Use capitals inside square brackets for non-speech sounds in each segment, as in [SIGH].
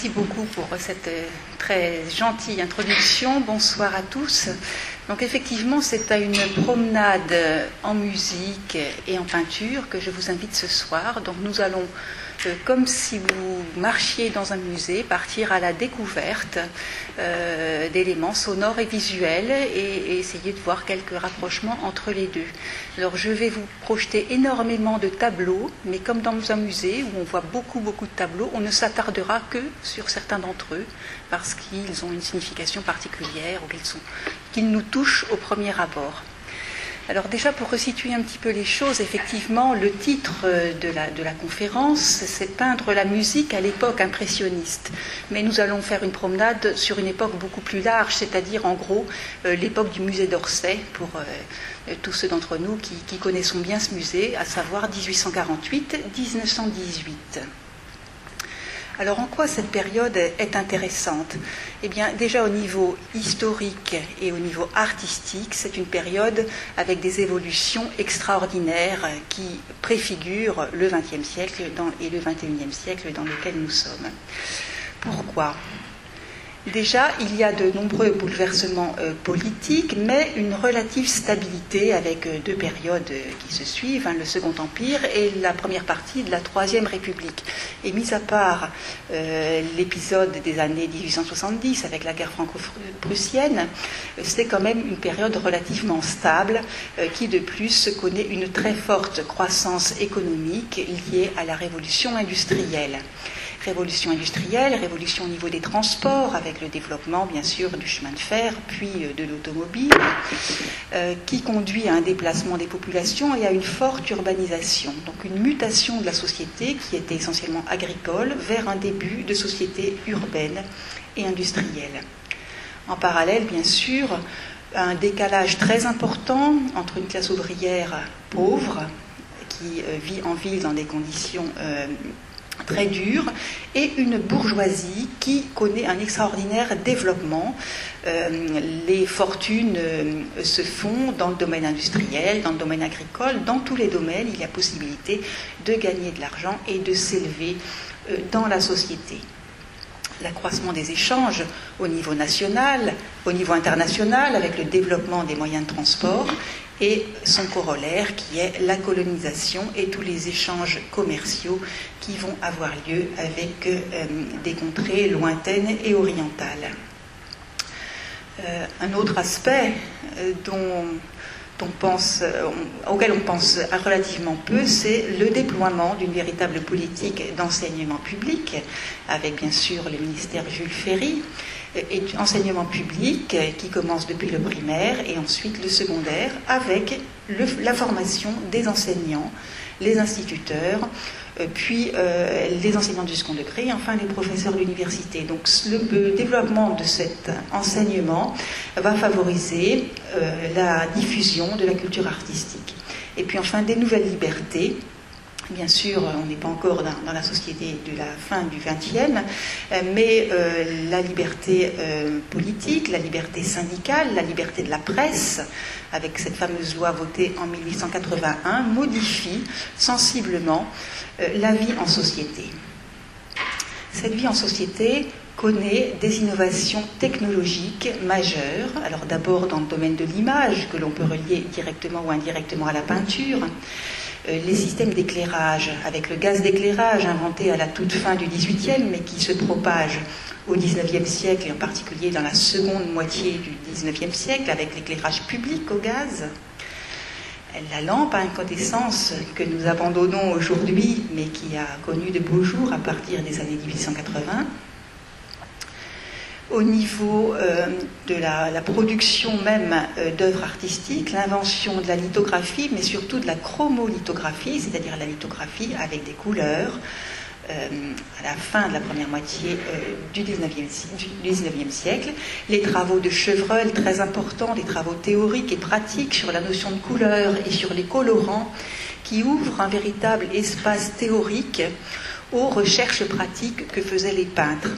Merci beaucoup pour cette euh, très gentille introduction. Bonsoir à tous. Donc effectivement, c'est à une promenade en musique et en peinture que je vous invite ce soir. Donc nous allons comme si vous marchiez dans un musée, partir à la découverte euh, d'éléments sonores et visuels et, essayer de voir quelques rapprochements entre les deux. Alors je vais vous projeter énormément de tableaux, mais comme dans un musée où on voit beaucoup beaucoup de tableaux, on ne s'attardera que sur certains d'entre eux parce qu'ils ont une signification particulière ou qu'ils nous touchent au premier abord. Alors déjà pour resituer un petit peu les choses, effectivement, le titre euh, de la, conférence, c'est peindre la musique à l'époque impressionniste. Mais nous allons faire une promenade sur une époque beaucoup plus large, c'est-à-dire en gros euh, l'époque du musée d'Orsay, pour euh, tous ceux d'entre nous qui, qui connaissons bien ce musée, à savoir 1848-1918. Alors en quoi cette période est intéressante? Eh bien déjà au niveau historique et au niveau artistique, c'est une période avec des évolutions extraordinaires qui préfigurent le XXe siècle et le XXIe siècle dans lequel nous sommes. Pourquoi? Déjà, il y a de nombreux bouleversements euh, politiques, mais une relative stabilité avec euh, deux périodes euh, qui se suivent, hein, le Second Empire et la première partie de la Troisième République. Et mis à part l'épisode des années 1870 avec la guerre franco-prussienne, c'est quand même une période relativement stable qui de plus connaît une très forte croissance économique liée à la révolution industrielle révolution industrielle, révolution au niveau des transports, avec le développement bien sûr du chemin de fer, puis euh, de l'automobile, euh, qui conduit à un déplacement des populations et à une forte urbanisation. Donc une mutation de la société qui était essentiellement agricole vers un début de société urbaine et industrielle. En parallèle, bien sûr, un décalage très important entre une classe ouvrière pauvre qui euh, vit en ville dans des conditions très dur, et une bourgeoisie qui connaît un extraordinaire développement. Euh, les fortunes euh, se font dans le domaine industriel, dans le domaine agricole, dans tous les domaines, il y a possibilité de gagner de l'argent et de s'élever euh, dans la société l'accroissement des échanges au niveau national, au niveau international, avec le développement des moyens de transport, et son corollaire qui est la colonisation et tous les échanges commerciaux qui vont avoir lieu avec euh, des contrées lointaines et orientales. Euh, un autre aspect euh, dont auquel on pense relativement peu, c'est le déploiement d'une véritable politique d'enseignement public, avec bien sûr le ministère Jules Ferry, enseignement public qui commence depuis le primaire et ensuite le secondaire avec la formation des enseignants, les instituteurs, euh, puis euh, les enseignants du second degré et enfin les professeurs d'université. Donc le développement de cet enseignement va favoriser euh, la diffusion de la culture artistique. Et puis enfin des nouvelles libertés Bien sûr, on n'est pas encore dans, la société de la fin du XXe, euh, mais euh, la liberté euh, politique, la liberté syndicale, la liberté de la presse, avec cette fameuse loi votée en 1881, modifie sensiblement la vie en société. Cette vie en société connaît des innovations technologiques majeures. Alors d'abord dans le domaine de l'image, que l'on peut relier directement ou indirectement à la peinture, les systèmes d'éclairage, avec le gaz d'éclairage inventé à la toute fin du XVIIIe, mais qui se propage au XIXe siècle, et en particulier dans la seconde moitié du XIXe siècle, avec l'éclairage public au gaz. La lampe à incandescence que nous abandonnons aujourd'hui, mais qui a connu de beaux jours à partir des années 1880, au niveau euh, de la, production même euh, d'œuvres artistiques, l'invention de la lithographie, mais surtout de la chromolithographie, c'est-à-dire la lithographie avec des couleurs, euh, à la fin de la première moitié du, 19e, siècle. Les travaux de Chevreul, très importants, les travaux théoriques et pratiques sur la notion de couleur et sur les colorants, qui ouvrent un véritable espace théorique aux recherches pratiques que faisaient les peintres.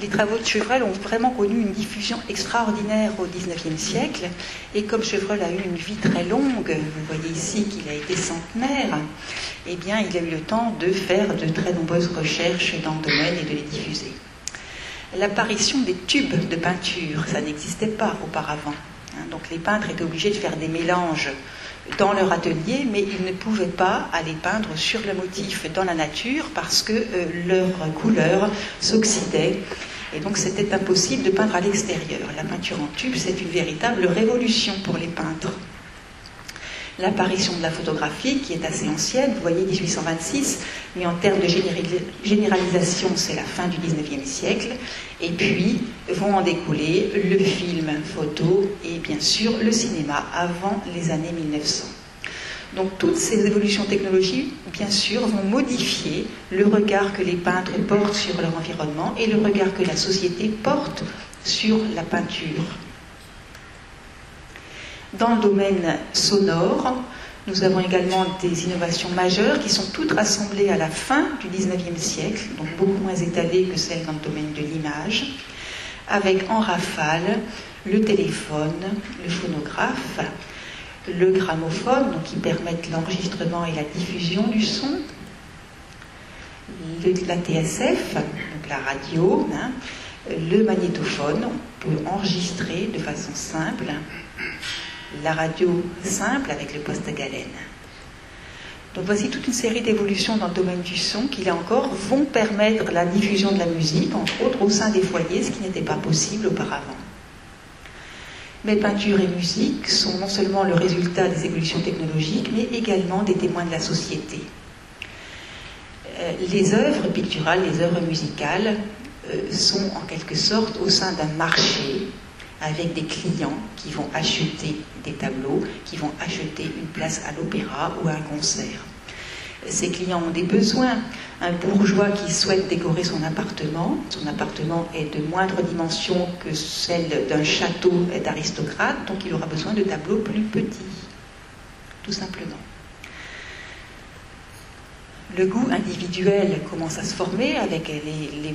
Les travaux de Chevreul ont vraiment connu une diffusion extraordinaire au XIXe siècle. Et comme Chevreul a eu une vie très longue, vous voyez ici qu'il a été centenaire, eh bien, il a eu le temps de faire de très nombreuses recherches dans le domaine et de les diffuser. L'apparition des tubes de peinture, ça n'existait pas auparavant. Hein. Donc les peintres étaient obligés de faire des mélanges dans leur atelier, mais ils ne pouvaient pas aller peindre sur le motif dans la nature parce que euh, leur couleur s'oxydait. Et donc c'était impossible de peindre à l'extérieur. La peinture en tube, c'est une véritable révolution pour les peintres l'apparition de la photographie, qui est assez ancienne, vous voyez 1826, mais en termes de généralisation, c'est la fin du 19e siècle, et puis vont en découler le film photo et bien sûr le cinéma avant les années 1900. Donc toutes ces évolutions technologiques, bien sûr, vont modifier le regard que les peintres portent sur leur environnement et le regard que la société porte sur la peinture. Dans le domaine sonore, nous avons également des innovations majeures qui sont toutes rassemblées à la fin du XIXe siècle, donc beaucoup moins étalées que celles dans le domaine de l'image, avec en rafale le téléphone, le phonographe, le gramophone, donc qui permettent l'enregistrement et la diffusion du son, la TSF, donc la radio, hein, le magnétophone, on peut enregistrer de façon simple la radio simple avec le poste à galène. Donc voici toute une série d'évolutions dans le domaine du son qui, là encore, vont permettre la diffusion de la musique, entre autres au sein des foyers, ce qui n'était pas possible auparavant. Mais peinture et musique sont non seulement le résultat des évolutions technologiques, mais également des témoins de la société. Euh, les œuvres picturales, les œuvres musicales euh, sont en quelque sorte au sein d'un marché avec des clients qui vont acheter des tableaux, qui vont acheter une place à l'opéra ou à un concert. Ces clients ont des besoins. Un bourgeois qui souhaite décorer son appartement, son appartement est de moindre dimension que celle d'un château d'aristocrate, donc il aura besoin de tableaux plus petits, tout simplement. Le goût individuel commence à se former avec les,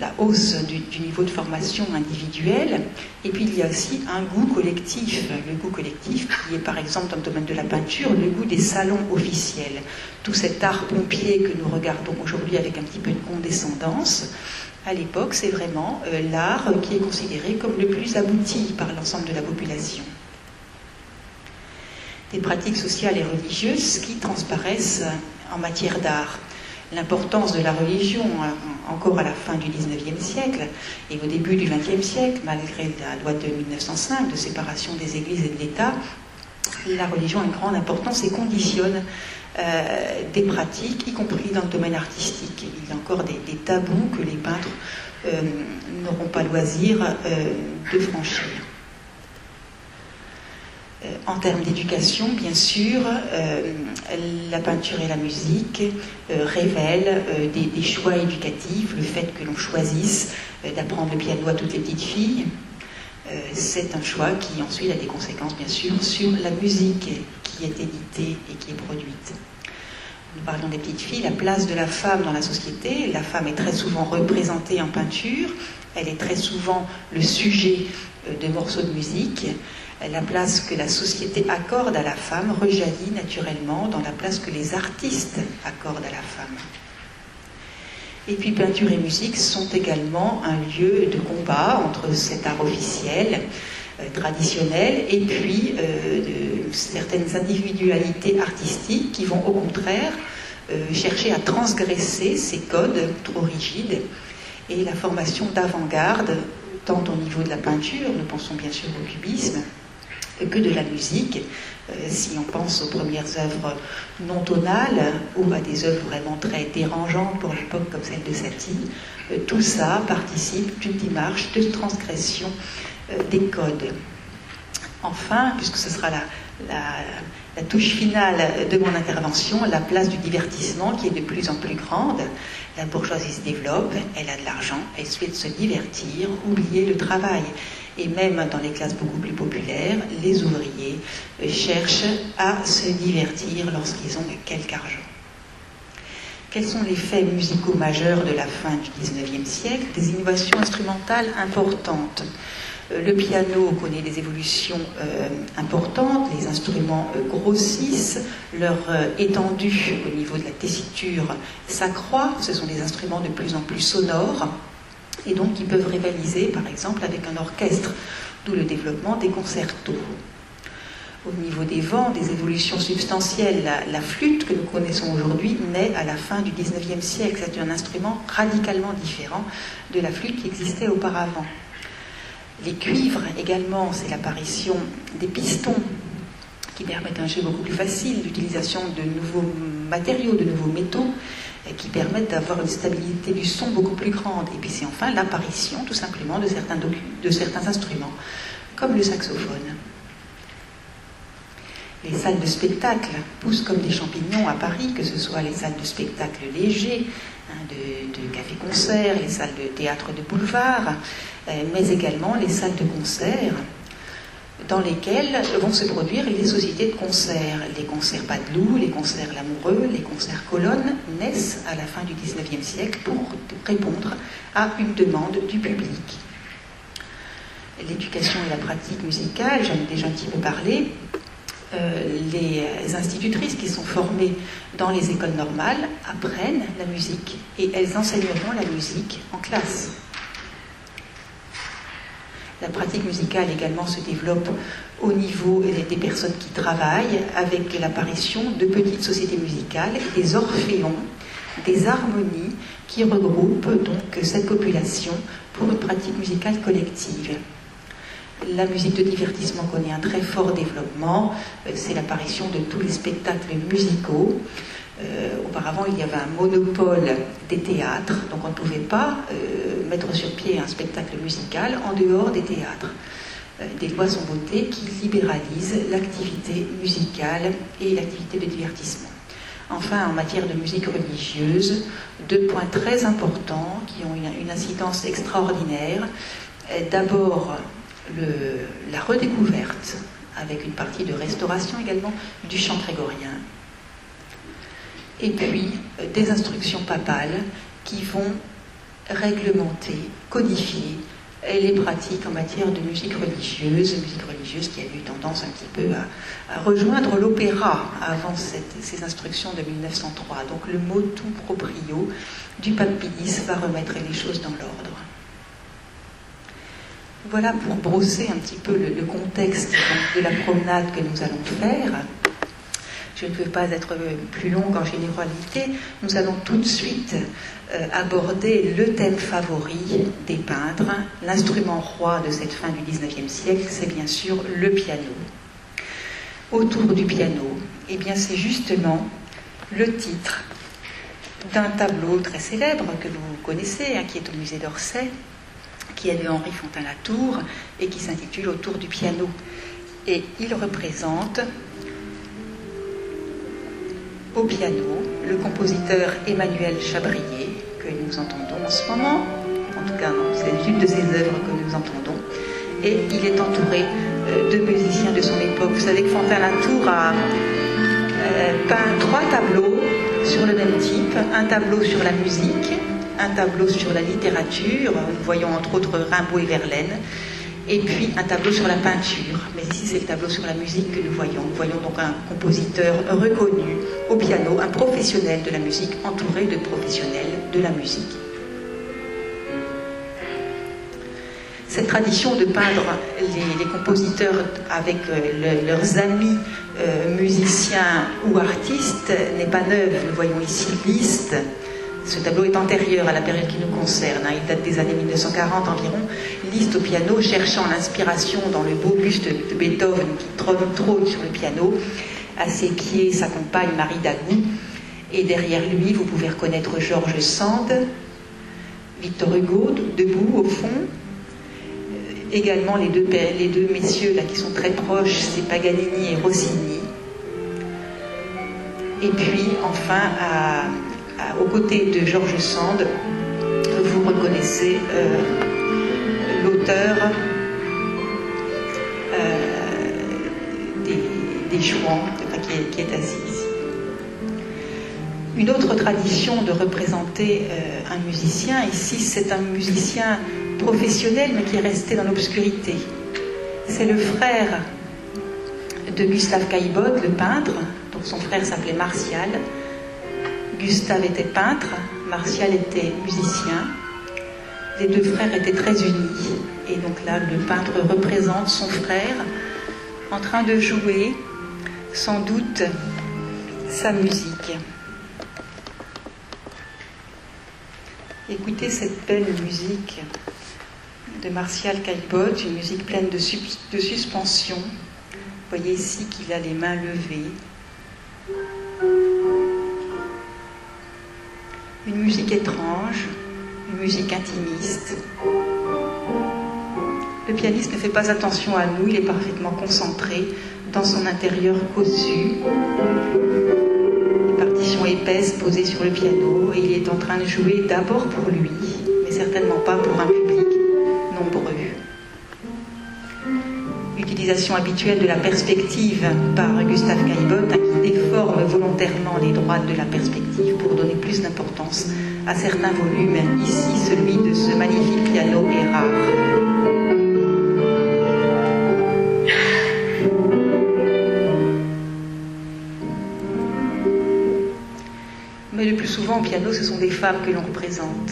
la hausse du, niveau de formation individuelle, et puis il y a aussi un goût collectif, le goût collectif qui est par exemple dans le domaine de la peinture, le goût des salons officiels, tout cet art pompier que nous regardons aujourd'hui avec un petit peu de condescendance. À l'époque, c'est vraiment euh, l'art qui est considéré comme le plus abouti par l'ensemble de la population. Des pratiques sociales et religieuses qui transparaissent en matière d'art l'importance de la religion hein, encore à la fin du XIXe siècle et au début du XXe siècle, malgré la loi de 1905 de séparation des églises et de l'État, la religion a une grande importance et conditionne euh, des pratiques, y compris dans le domaine artistique. Il y a encore des, tabous que les peintres euh, n'auront pas loisir euh, de franchir. Euh, en termes d'éducation, bien sûr, euh, la peinture et la musique euh, révèlent des, choix éducatifs, le fait que l'on choisisse d'apprendre le piano à toutes les petites filles. c'est un choix qui ensuite a des conséquences, bien sûr, sur la musique qui est éditée et qui est produite. Nous parlons des petites filles, la place de la femme dans la société. La femme est très souvent représentée en peinture, elle est très souvent le sujet de morceaux de musique la place que la société accorde à la femme rejaillit naturellement dans la place que les artistes accordent à la femme. Et puis peinture et musique sont également un lieu de combat entre cet art officiel, euh, traditionnel, et puis euh, certaines individualités artistiques qui vont au contraire euh, chercher à transgresser ces codes trop rigides et la formation d'avant-garde, tant au niveau de la peinture, nous pensons bien sûr au cubisme, que de la musique. Si on pense aux premières œuvres non tonales ou à des œuvres vraiment très dérangeantes pour l'époque comme celle de Satie, tout ça participe d'une démarche de transgression des codes. Enfin, puisque ce sera la, touche finale de mon intervention, la place du divertissement qui est de plus en plus grande. La bourgeoisie se développe, elle a de l'argent, elle souhaite se divertir, oublier le travail et même dans les classes beaucoup plus populaires, les ouvriers cherchent à se divertir lorsqu'ils ont quelque argent. quels sont les faits musicaux majeurs de la fin du XIXe siècle? Des innovations instrumentales importantes. Euh, le piano connaît des évolutions euh, importantes, les instruments euh, grossissent, leur étendue au niveau de la tessiture s'accroît, ce sont des instruments de plus en plus sonores, et donc qui peuvent rivaliser par exemple avec un orchestre, d'où le développement des concertos au niveau des vents, des évolutions substantielles. La, flûte que nous connaissons aujourd'hui naît à la fin du XIXe siècle. C'est un instrument radicalement différent de la flûte qui existait auparavant. Les cuivres également, c'est l'apparition des pistons qui permettent un jeu beaucoup plus facile, l'utilisation de nouveaux matériaux, de nouveaux métaux, qui permettent d'avoir une stabilité du son beaucoup plus grande. Et puis c'est enfin l'apparition tout simplement de certains, de certains instruments, comme le saxophone. Les salles de spectacle poussent comme des champignons à Paris, que ce soit les salles de spectacle légers, hein, de, café-concert, les salles de théâtre de boulevard, euh, mais également les salles de concert dans lesquelles vont se produire les sociétés de concert. Les concerts Padeloup, les concerts Lamoureux, les concerts Colonne naissent à la fin du XIXe siècle pour répondre à une demande du public. L'éducation et la pratique musicale, j'en ai déjà un petit peu parlé, les institutrices qui sont formées dans les écoles normales apprennent la musique et elles enseigneront la musique en classe. La pratique musicale également se développe au niveau des personnes qui travaillent avec l'apparition de petites sociétés musicales, des orphéons, des harmonies qui regroupent donc cette population pour une pratique musicale collective. La musique de divertissement connaît un très fort développement. Euh, c'est l'apparition de tous les spectacles musicaux. Euh, auparavant, il y avait un monopole des théâtres, donc on ne pouvait pas euh, mettre sur pied un spectacle musical en dehors des théâtres. des lois sont votées qui libéralisent l'activité musicale et l'activité de divertissement. Enfin, en matière de musique religieuse, deux points très importants qui ont une incidence extraordinaire. D'abord, la redécouverte, avec une partie de restauration également, du chant grégorien. Et puis euh, des instructions papales qui vont réglementer, codifier les pratiques en matière de musique religieuse, musique religieuse qui a eu tendance un petit peu à, rejoindre l'opéra avant ces instructions de 1903. Donc le mot tout proprio du pape va remettre les choses dans l'ordre. Voilà pour brosser un petit peu le, contexte de la promenade que nous allons faire. Je ne peux pas être plus longue en généralité. Nous allons tout de suite euh, aborder le thème favori des peintres. L'instrument roi de cette fin du XIXe siècle, c'est bien sûr le piano. Autour du piano, eh bien, c'est justement le titre d'un tableau très célèbre que vous connaissez, hein, qui est au musée d'Orsay, qui est de Henri Fontaine-Latour et qui s'intitule Autour du piano. Et il représente au piano le compositeur Emmanuel Chabrier, que nous entendons en ce moment. En tout cas, c'est une de ses œuvres que nous entendons. Et il est entouré euh, de musiciens de son époque. Vous savez que Fontaine-Latour a euh, peint trois tableaux sur le même type. Un tableau sur la musique, un tableau sur la littérature, nous voyons entre autres Rimbaud et Verlaine, et puis un tableau sur la peinture. Mais ici, c'est le tableau sur la musique que nous voyons. Nous voyons donc un compositeur reconnu au piano, un professionnel de la musique entouré de professionnels de la musique. Cette tradition de peindre les, compositeurs avec euh, leurs amis euh, musiciens ou artistes n'est pas neuve. Nous voyons ici Liszt, ce tableau est antérieur à la période qui nous concerne. Hein. Il date des années 1940 environ. Liszt au piano, cherchant l'inspiration dans le beau buste de Beethoven qui trône sur le piano. À ses pieds, sa compagne Marie Dagou. Et derrière lui, vous pouvez reconnaître Georges Sand, Victor Hugo, debout au fond. Euh, également les deux, les deux messieurs là qui sont très proches, c'est Paganini et Rossini. Et puis enfin à aux côtés de Georges Sand, vous reconnaissez euh, l'auteur euh, des, des, Chouans qui est, assis ici. une autre tradition de représenter un musicien. Ici, c'est un musicien professionnel, mais qui est resté dans l'obscurité. C'est le frère de Gustave Caillebotte, le peintre, dont son frère s'appelait Martial. Gustave était peintre, Martial était musicien. Les deux frères étaient très unis. Et donc là, le peintre représente son frère en train de jouer, sans doute, sa musique. Écoutez cette belle musique de Martial Caillebotte, une musique pleine de, de suspension. Vous voyez ici qu'il a les mains levées. Une musique étrange, une musique intimiste. Le pianiste ne fait pas attention à nous, il est parfaitement concentré dans son intérieur cossu. Les partitions épaisses posées sur le piano et il est en train de jouer d'abord pour lui, mais certainement pas pour un public nombreux. L'utilisation habituelle de la perspective par Gustave Caillebotte, déforme volontairement les droites de la perspective pour donner plus d'importance à certains volumes. Ici, celui de ce magnifique piano est rare. Mais le plus souvent au piano, ce sont des femmes que l'on représente.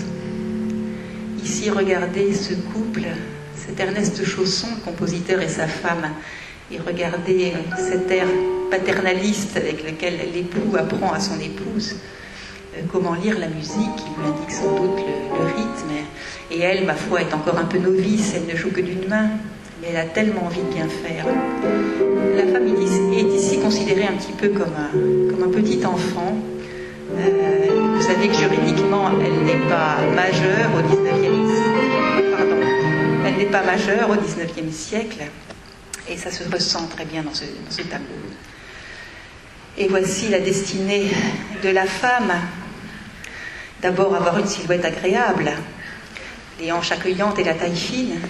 Ici, regardez ce couple, cet Ernest Chausson, compositeur et sa femme, et regardez cet air paternaliste avec lequel l'époux apprend à son épouse euh, comment lire la musique, il lui indique sans doute le, rythme. Et elle, ma foi, est encore un peu novice, elle ne joue que d'une main, mais elle a tellement envie de bien faire. La femme est ici considérée un petit peu comme un, petit enfant. Euh, vous savez que juridiquement, elle n'est pas majeure au 19e siècle. Pardon. Elle n'est pas majeure au 19e siècle. Et ça se ressent très bien dans ce tableau. Et voici la destinée de la femme D'abord avoir une silhouette agréable, les hanches accueillantes et la taille fine,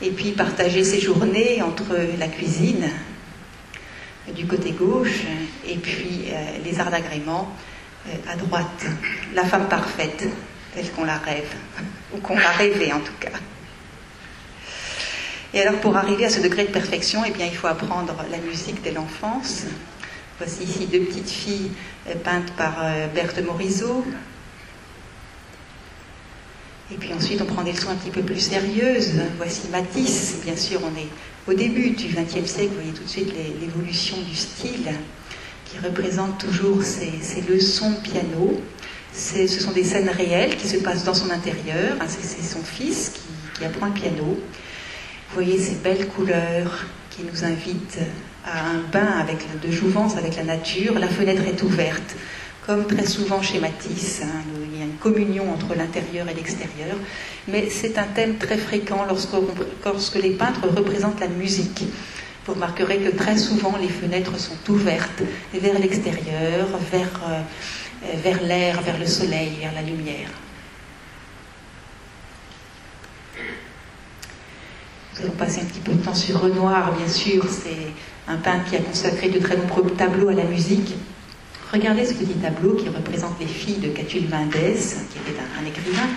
et puis partager ses journées entre la cuisine du côté gauche et puis euh, les arts d'agrément euh, à droite. La femme parfaite, telle qu'on la rêve, ou qu'on l'a rêvée en tout cas. Et alors pour arriver à ce degré de perfection, eh il faut apprendre la musique dès l'enfance. Voici ici deux petites filles euh, peintes par Berthe Morisot, et puis ensuite, on prend des leçons un petit peu plus sérieuses. Voici Matisse, bien sûr, on est au début du XXe siècle, vous voyez tout de suite l'évolution du style qui représente toujours ces, leçons piano. Ce sont des scènes réelles qui se passent dans son intérieur. Hein, c'est son fils qui, apprend le piano. Vous voyez ces belles couleurs qui nous invitent à un bain avec, de jouvence avec la nature. La fenêtre est ouverte comme très souvent chez Matisse, hein, il y a une communion entre l'intérieur et l'extérieur, mais c'est un thème très fréquent lorsque, les peintres représentent la musique. Vous remarquerez que très souvent les fenêtres sont ouvertes vers l'extérieur, vers, euh, vers l'air, vers le soleil, vers la lumière. Nous allons passer un petit peu de temps sur Renoir, bien sûr, un peintre qui a consacré de très nombreux tableaux à la musique. Regardez ce petit tableau qui représente les filles de Catulle Mendès, qui était un, écrivain,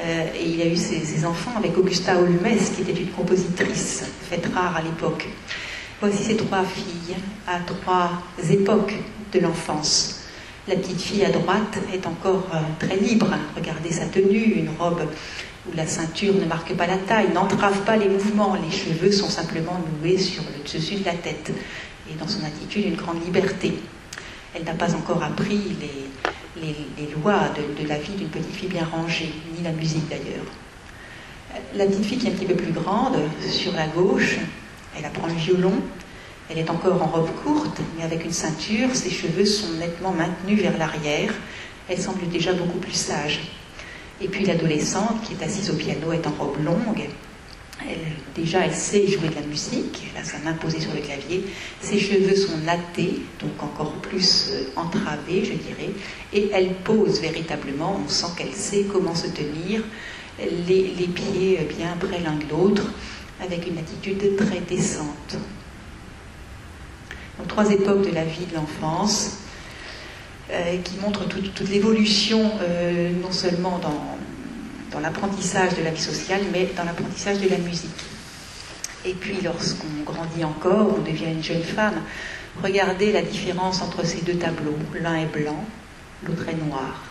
euh, et il a eu ses, enfants avec Augusta Olmes, qui était une compositrice, faite rare à l'époque. Voici ces trois filles à trois époques de l'enfance. La petite fille à droite est encore euh, très libre. Regardez sa tenue, une robe où la ceinture ne marque pas la taille, n'entrave pas les mouvements, les cheveux sont simplement noués sur le dessus de la tête. Et dans son attitude, une grande liberté. Elle n'a pas encore appris les, lois de, la vie d'une petite fille bien rangée, ni la musique d'ailleurs. La petite fille qui est un petit peu plus grande, sur la gauche, elle apprend le violon. Elle est encore en robe courte, mais avec une ceinture. Ses cheveux sont nettement maintenus vers l'arrière. Elle semble déjà beaucoup plus sage. Et puis l'adolescente qui est assise au piano est en robe longue déjà, elle sait jouer de la musique, elle a sa main posée sur le clavier, ses cheveux sont nattés, donc encore plus euh, entravés, je dirais, et elle pose véritablement, on sent qu'elle sait comment se tenir, les, pieds bien près l'un de l'autre, avec une attitude très décente. Donc, trois époques de la vie de l'enfance. Qui montre toute, l'évolution, non seulement dans, l'apprentissage de la vie sociale, mais dans l'apprentissage de la musique. Et puis lorsqu'on grandit encore, on devient une jeune femme, regardez la différence entre ces deux tableaux. L'un est blanc, l'autre est noir.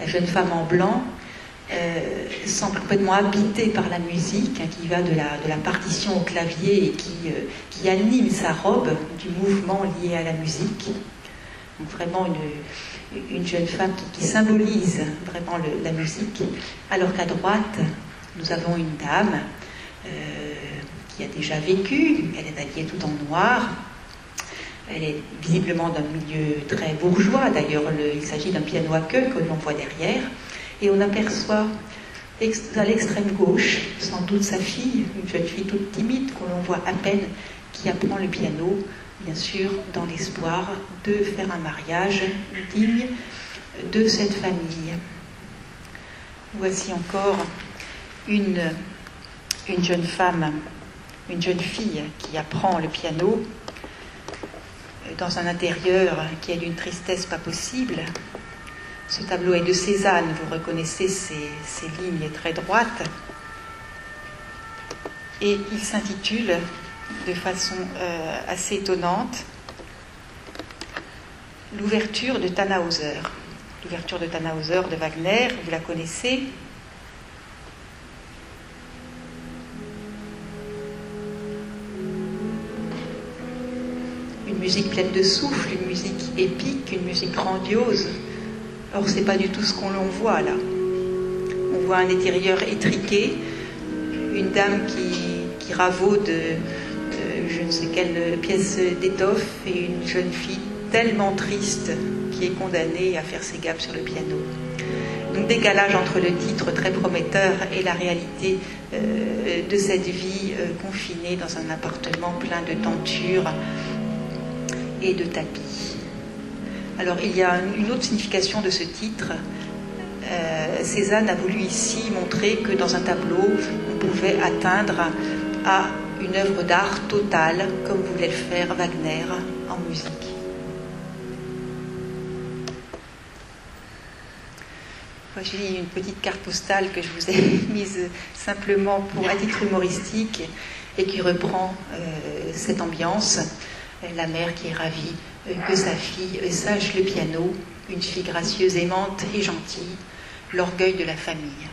La jeune femme en blanc euh, semble complètement habitée par la musique, hein, qui va de la, partition au clavier et euh, qui, anime sa robe du mouvement lié à la musique. Vraiment une, une jeune femme qui, symbolise vraiment la musique. Alors qu'à droite, nous avons une dame euh, qui a déjà vécu, elle est habillée tout en noir. Elle est visiblement d'un milieu très bourgeois, d'ailleurs il s'agit d'un piano à queue que l'on voit derrière, et on aperçoit à l'extrême gauche, sans doute sa fille, une jeune fille toute timide qu'on voit à peine, qui apprend le piano, bien sûr, dans l'espoir de faire un mariage digne de cette famille. Voici encore une une jeune femme, une jeune fille qui apprend le piano dans un intérieur qui est d'une tristesse pas possible. Ce tableau est de Cézanne, vous reconnaissez ces, lignes très droites. Et il s'intitule de façon euh, assez étonnante L'ouverture de Tannhauser. L'ouverture de Tannhauser de Wagner, vous la connaissez, musique pleine de souffle, une musique épique, une musique grandiose. Or, c'est pas du tout ce qu'on voit là. On voit un intérieur étriqué, une dame qui, qui ravaude je ne sais quelle pièce d'étoffe et une jeune fille tellement triste qui est condamnée à faire ses gammes sur le piano. Donc décalage entre le titre très prometteur et la réalité euh, de cette vie euh, confinée dans un appartement plein de tentures, et de tapis. Alors il y a une autre signification de ce titre. Euh, Cézanne a voulu ici montrer que dans un tableau, on pouvait atteindre à une œuvre d'art totale, comme voulait le faire Wagner en musique. J'ai une petite carte postale que je vous ai [LAUGHS] mise simplement pour un titre humoristique et qui reprend euh, cette ambiance la mère qui est ravie que sa fille sache le piano, une fille gracieuse, aimante et gentille, l'orgueil de la famille.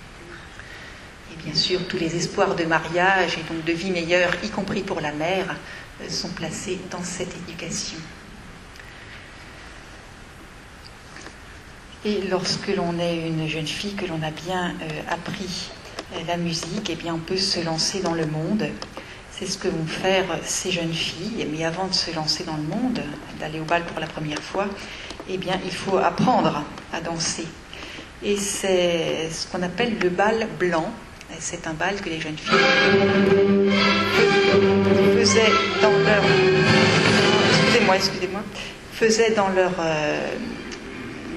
Bien sûr, tous les espoirs de mariage et donc de vie meilleure, y compris pour la mère, euh, sont placés dans cette éducation. Et lorsque l'on est une jeune fille, que l'on a bien appris la musique, eh bien on peut se lancer dans le monde c'est ce que vont faire ces jeunes filles. Mais avant de se lancer dans le monde, d'aller au bal pour la première fois, eh il faut apprendre à danser. Et c'est ce qu'on appelle le bal blanc. C'est un bal que les jeunes filles faisaient dans leur. Excusez-moi. Faisaient dans leur, euh,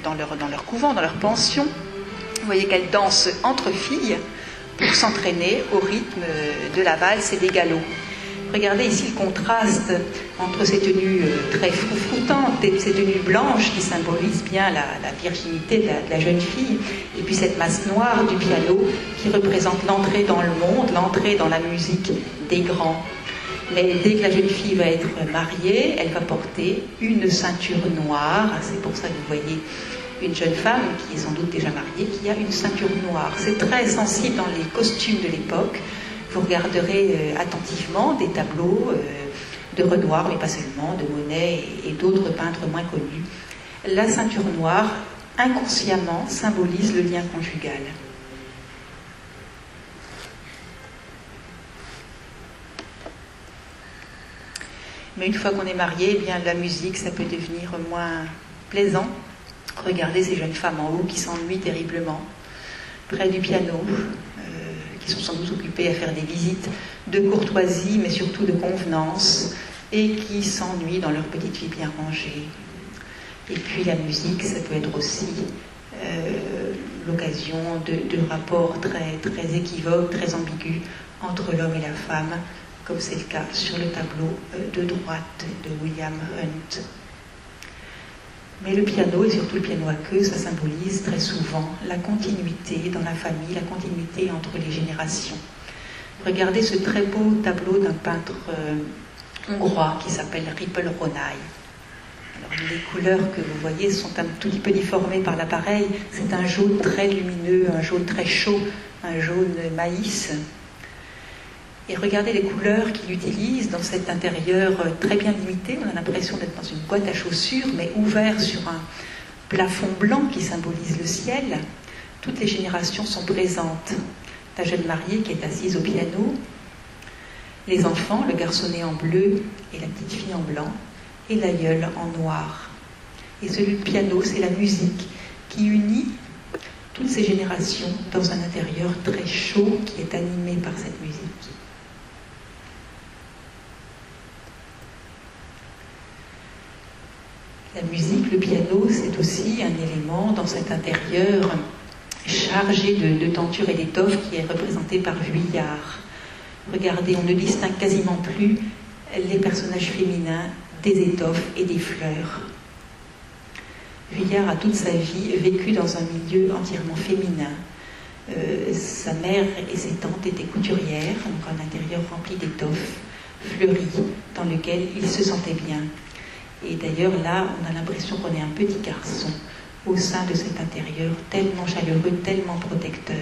dans leur, dans leur couvent, dans leur pension. Vous voyez qu'elles dansent entre filles pour s'entraîner au rythme de la valse et des galops. Regardez ici le contraste entre ces tenues euh, très froufroutantes et ces tenues blanches qui symbolisent bien la, virginité de la, jeune fille, et puis cette masse noire du piano qui représente l'entrée dans le monde, l'entrée dans la musique des grands. Mais dès que la jeune fille va être mariée, elle va porter une ceinture noire. C'est pour ça que vous voyez une jeune femme qui est sans doute déjà mariée, qui a une ceinture noire. C'est très sensible dans les costumes de l'époque. Vous regarderez euh, attentivement des tableaux euh, de Renoir, mais pas seulement, de Monet et d'autres peintres moins connus. La ceinture noire, inconsciemment, symbolise le lien conjugal. Mais une fois qu'on est marié, eh bien la musique, ça peut devenir moins plaisant Regardez ces jeunes femmes en haut qui s'ennuient terriblement, près du piano, qui sont sans doute occupées à faire des visites de courtoisie, mais surtout de convenance, et qui s'ennuient dans leur petite vie bien rangée. Et puis la musique, ça peut être aussi euh, l'occasion de, de, rapports très, très équivoques, très ambigus entre l'homme et la femme, comme c'est le cas sur le tableau euh, de droite de William Hunt. Mais le piano, et surtout le piano à queue, ça symbolise très souvent la continuité dans la famille, la continuité entre les générations. Regardez ce très beau tableau d'un peintre euh, hongrois qui s'appelle Ripple Ronay. les couleurs que vous voyez sont un tout petit peu déformées par l'appareil. C'est un jaune très lumineux, un jaune très chaud, un jaune maïs. Et regardez les couleurs qu'il utilise dans cet intérieur très bien limité. On a l'impression d'être dans une boîte à chaussures, mais ouvert sur un plafond blanc qui symbolise le ciel. Toutes les générations sont présentes. La jeune mariée qui est assise au piano, les enfants, le garçonnet en bleu et la petite fille en blanc, et l'aïeul en noir. Et celui du piano, c'est la musique qui unit toutes ces générations dans un intérieur très chaud qui est animé par cette musique. La musique, le piano, c'est aussi un élément dans cet intérieur chargé de, tentures et d'étoffes qui est représenté par Vuillard. Regardez, on ne distingue quasiment plus les personnages féminins des étoffes et des fleurs. Vuillard a toute sa vie vécu dans un milieu entièrement féminin. Euh, sa mère et ses tantes étaient couturières, donc un intérieur rempli d'étoffes, fleuries, dans lequel il se sentait bien. Et d'ailleurs, là, on a l'impression qu'on est un petit garçon au sein de cet intérieur tellement chaleureux, tellement protecteur.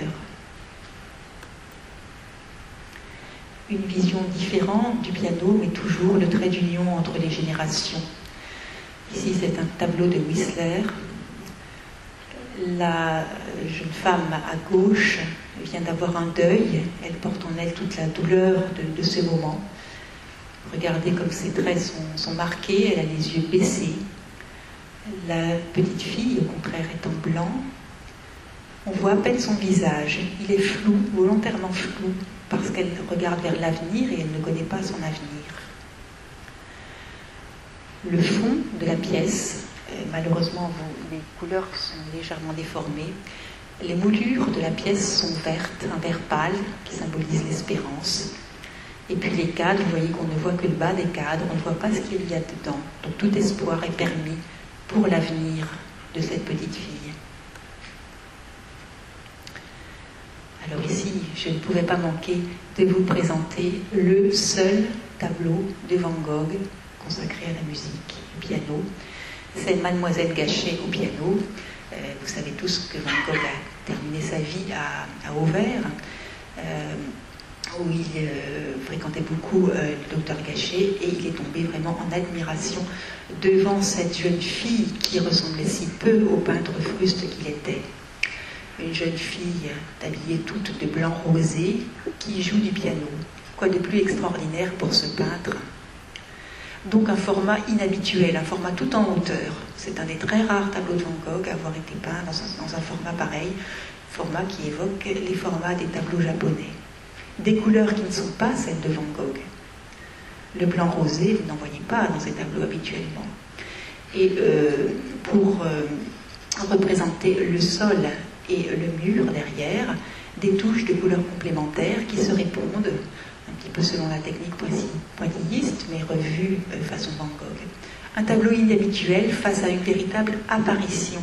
Une vision différente du piano, mais toujours le trait d'union entre les générations. Ici, c'est un tableau de Whistler. La jeune femme à gauche vient d'avoir un deuil. Elle porte en elle toute la douleur de, ce moment. Regardez comme ses traits sont, marqués. Elle a les yeux baissés. La petite fille, au contraire, est en blanc. On voit à peine son visage. Il est flou, volontairement flou, parce qu'elle regarde vers l'avenir et elle ne connaît pas son avenir le fond de la pièce. Euh, malheureusement, les couleurs sont légèrement déformées. Les moulures de la pièce sont vertes, un vert pâle qui symbolise l'espérance. Et puis les cadres, vous voyez qu'on ne voit que le bas des cadres, on ne voit pas ce qu'il y a dedans. Donc tout espoir est permis pour l'avenir de cette petite fille. Alors ici, je ne pouvais pas manquer de vous présenter le seul tableau de Van Gogh consacré à la musique, au piano. C'est Mademoiselle Gachet au piano. Euh, vous savez tous que Van Gogh a terminé sa vie à, à Auvers, euh, où il euh, fréquentait beaucoup le docteur Gachet, et il est tombé vraiment en admiration devant cette jeune fille qui ressemblait si peu au peintre fruste qu'il était. Une jeune fille habillée toute de blanc rosé qui joue du piano. Quoi de plus extraordinaire pour ce peintre? Donc un format inhabituel, un format tout en hauteur. C'est un des très rares tableaux de Van Gogh à avoir été peint dans un, format pareil, format qui évoque les formats des tableaux japonais. Des couleurs qui ne sont pas celles de Van Gogh. Le blanc rosé, vous n'en voyez pas dans ces tableaux habituellement. Et euh, pour euh, représenter le sol et le mur derrière, des touches de couleurs complémentaires qui se répondent un petit peu selon la technique pointilliste, mais revue euh, façon Van Gogh. Un tableau inhabituel face à une véritable apparition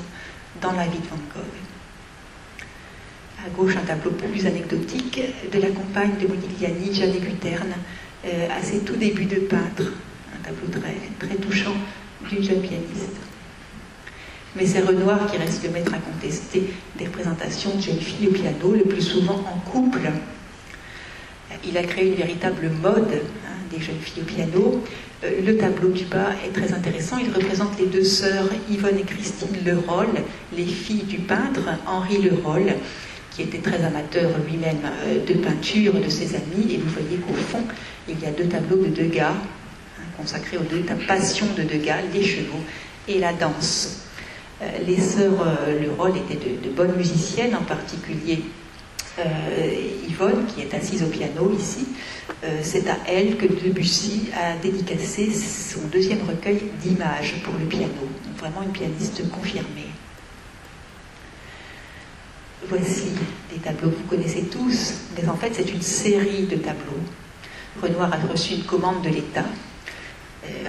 dans la vie de Van Gogh. À gauche, un tableau plus anecdotique de la compagne de Modigliani, Jeanne Guterne, euh, à ses tout débuts de peintre. Un tableau très, touchant d'une jeune pianiste. Mais c'est Renoir qui reste le maître incontesté des représentations de jeunes filles au piano, le plus souvent en couple, il a créé une véritable mode hein, des jeunes filles au piano. Euh, le tableau du bas est très intéressant. Il représente les deux sœurs Yvonne et Christine Leroll, les filles du peintre Henri Leroll, qui était très amateur lui-même euh, de peinture de ses amis. Et vous voyez qu'au fond, il y a deux tableaux de Degas, hein, consacrés aux deux passions de Degas, les chevaux et la danse. Euh, les sœurs Leroll étaient de bonnes musiciennes, en particulier euh, Yvonne, qui est assise au piano ici, euh, c'est à elle que Debussy a dédicacé son deuxième recueil d'images pour le piano. vraiment une pianiste confirmée. Voici des tableaux que vous connaissez tous, mais en fait c'est une série de tableaux. Renoir a reçu une commande de l'État.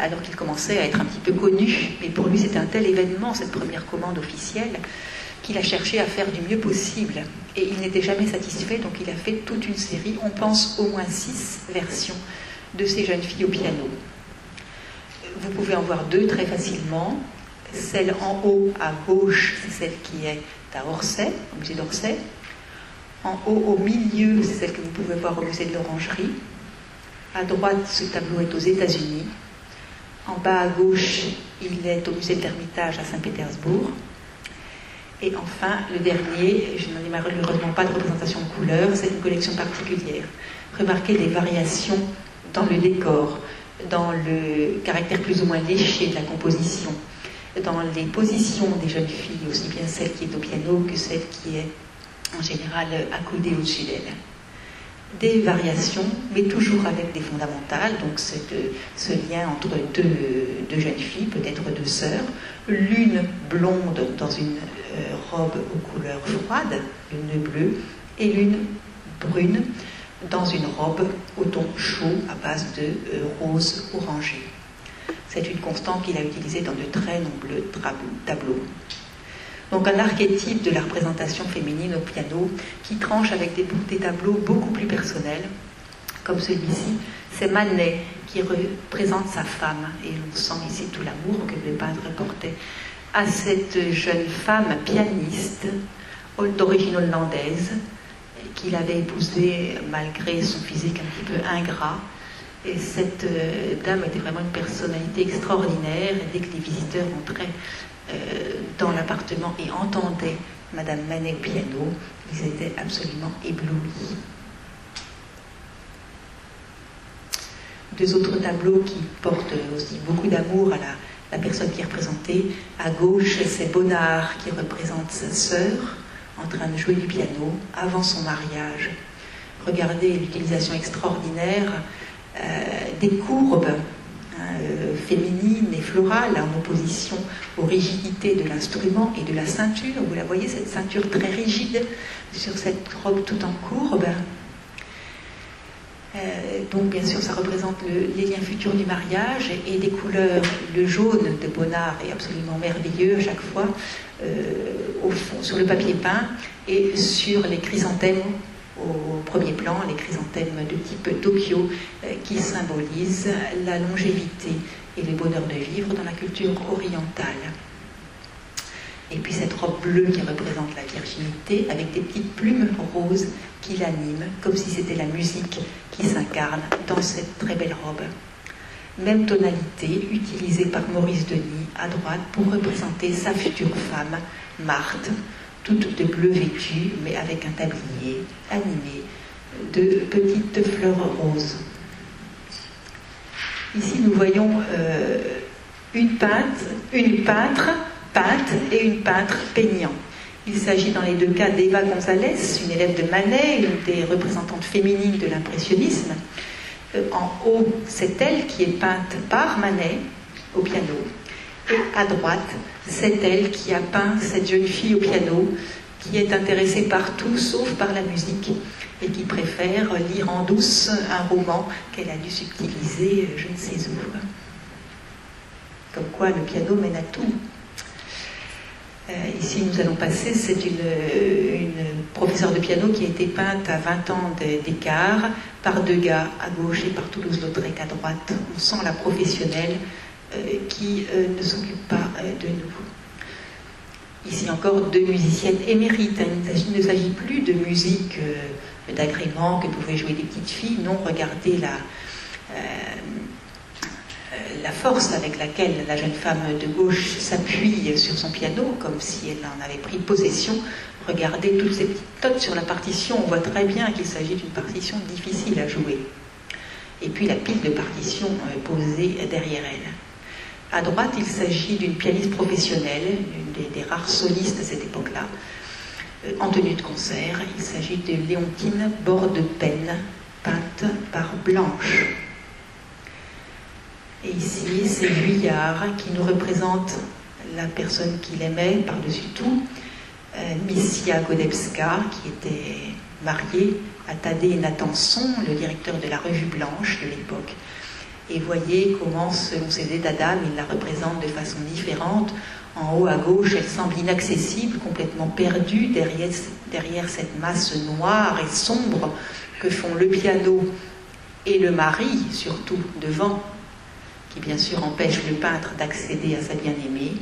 alors qu'il commençait à être un petit peu connu. Mais pour lui, c'était un tel événement, cette première commande officielle, qu'il a cherché à faire du mieux possible. Et il n'était jamais satisfait, donc il a fait toute une série, on pense au moins six versions de ces jeunes filles au piano. Vous pouvez en voir deux très facilement. Celle en haut à gauche, c'est celle qui est à Orsay, au musée d'Orsay. En haut au milieu, c'est celle que vous pouvez voir au musée de l'Orangerie. À droite, ce tableau est aux États-Unis. En bas à gauche, il est au musée de l'Ermitage à Saint-Pétersbourg. Et enfin, le dernier, je n'en ai malheureusement pas de représentation de couleur, c'est une collection particulière. Remarquez les variations dans le décor, dans le caractère plus ou moins léché de la composition, dans les positions des jeunes filles, aussi bien celle qui est au piano que celle qui est en général accoudée au-dessus d'elle. Des variations, mais toujours avec des fondamentales, donc ce lien entre deux, jeunes filles, peut-être deux sœurs, l'une blonde dans une euh, robe aux couleurs froides, l'une bleue, et l'une brune dans une robe au ton chaud à base de euh, rose orangé. C'est une constante qu'il a utilisée dans de très nombreux tableaux. Donc un archétype de la représentation féminine au piano qui tranche avec des, des tableaux beaucoup plus personnels, comme celui-ci. C'est Manet qui représente sa femme, et on sent ici tout l'amour que le peintre portait à cette jeune femme pianiste d'origine hollandaise qu'il avait épousée malgré son physique un petit peu ingrat. Et cette euh, dame était vraiment une personnalité extraordinaire. Dès que les visiteurs entraient euh, dans l'appartement et entendaient Madame Manet au piano, ils étaient absolument éblouis. Deux autres tableaux qui portent aussi beaucoup d'amour à la la personne qui est représentée. À gauche, c'est Bonnard qui représente sa sœur en train de jouer du piano avant son mariage. Regardez l'utilisation extraordinaire des courbes hein, euh, féminines et florales en opposition aux rigidités de l'instrument et de la ceinture. Vous la voyez, cette ceinture très rigide sur cette robe tout en courbe. Euh, donc bien sûr, ça représente les liens futurs du mariage et, des couleurs. Le jaune de Bonnard est absolument merveilleux à chaque fois, euh, sur le papier peint et sur les chrysanthèmes au premier plan, les chrysanthèmes de type Tokyo euh, qui symbolisent la longévité et le bonheur de vivre dans la culture orientale. Et puis cette robe bleue qui représente la virginité avec des petites plumes roses qui l'animent, comme si c'était la musique qui s'incarne dans cette très belle robe. Même tonalité utilisée par Maurice Denis à droite pour représenter sa future femme, Marthe, toute de bleu vêtue, mais avec un tablier animé de petites fleurs roses. Ici, nous voyons euh, une peintre, une peintre peintre et une peintre peignant. Il s'agit dans les deux cas d'Eva González, une élève de Manet, une des représentantes féminines de l'impressionnisme. Euh, en haut, c'est elle qui est peinte par Manet au piano. À droite, c'est elle qui a peint cette jeune fille au piano, qui est intéressée par tout sauf par la musique et qui préfère lire en douce un roman qu'elle a dû subtiliser je ne sais où. Comme quoi le piano mène à tout. Euh, ici, nous allons passer, c'est une, professeure de piano qui a été peinte à 20 ans d'écart par Degas à gauche et par Toulouse-Lautrec à droite. On sent la professionnelle euh, qui euh, ne s'occupe pas de nous. Ici encore deux musiciennes émérites. Hein. Il ne s'agit plus de musique d'agrément que pouvaient jouer des petites filles. Non, regardez la, la force avec laquelle la jeune femme de gauche s'appuie sur son piano, comme si elle en avait pris possession. Regardez toutes ces petites notes sur la partition, on voit très bien qu'il s'agit d'une partition difficile à jouer. Et puis la pile de partitions euh, posée derrière elle. À droite, il s'agit d'une pianiste professionnelle, une des, rares solistes à cette époque-là, euh, en tenue de concert. Il s'agit de Léontine Borde-Peine, peinte par Blanche. Et ici, c'est Vuillard qui nous représente la personne qu'il aimait par-dessus tout, euh, Missia Godebska, qui était mariée à Thaddée Natanson, le directeur de la Revue Blanche de l'époque. Et voyez comment, selon ses états d'âme, il la représente de façon différente. En haut à gauche, elle semble inaccessible, complètement perdue derrière, cette masse noire et sombre que font le piano et le mari, surtout devant, qui bien sûr empêche le peintre d'accéder à sa bien-aimée.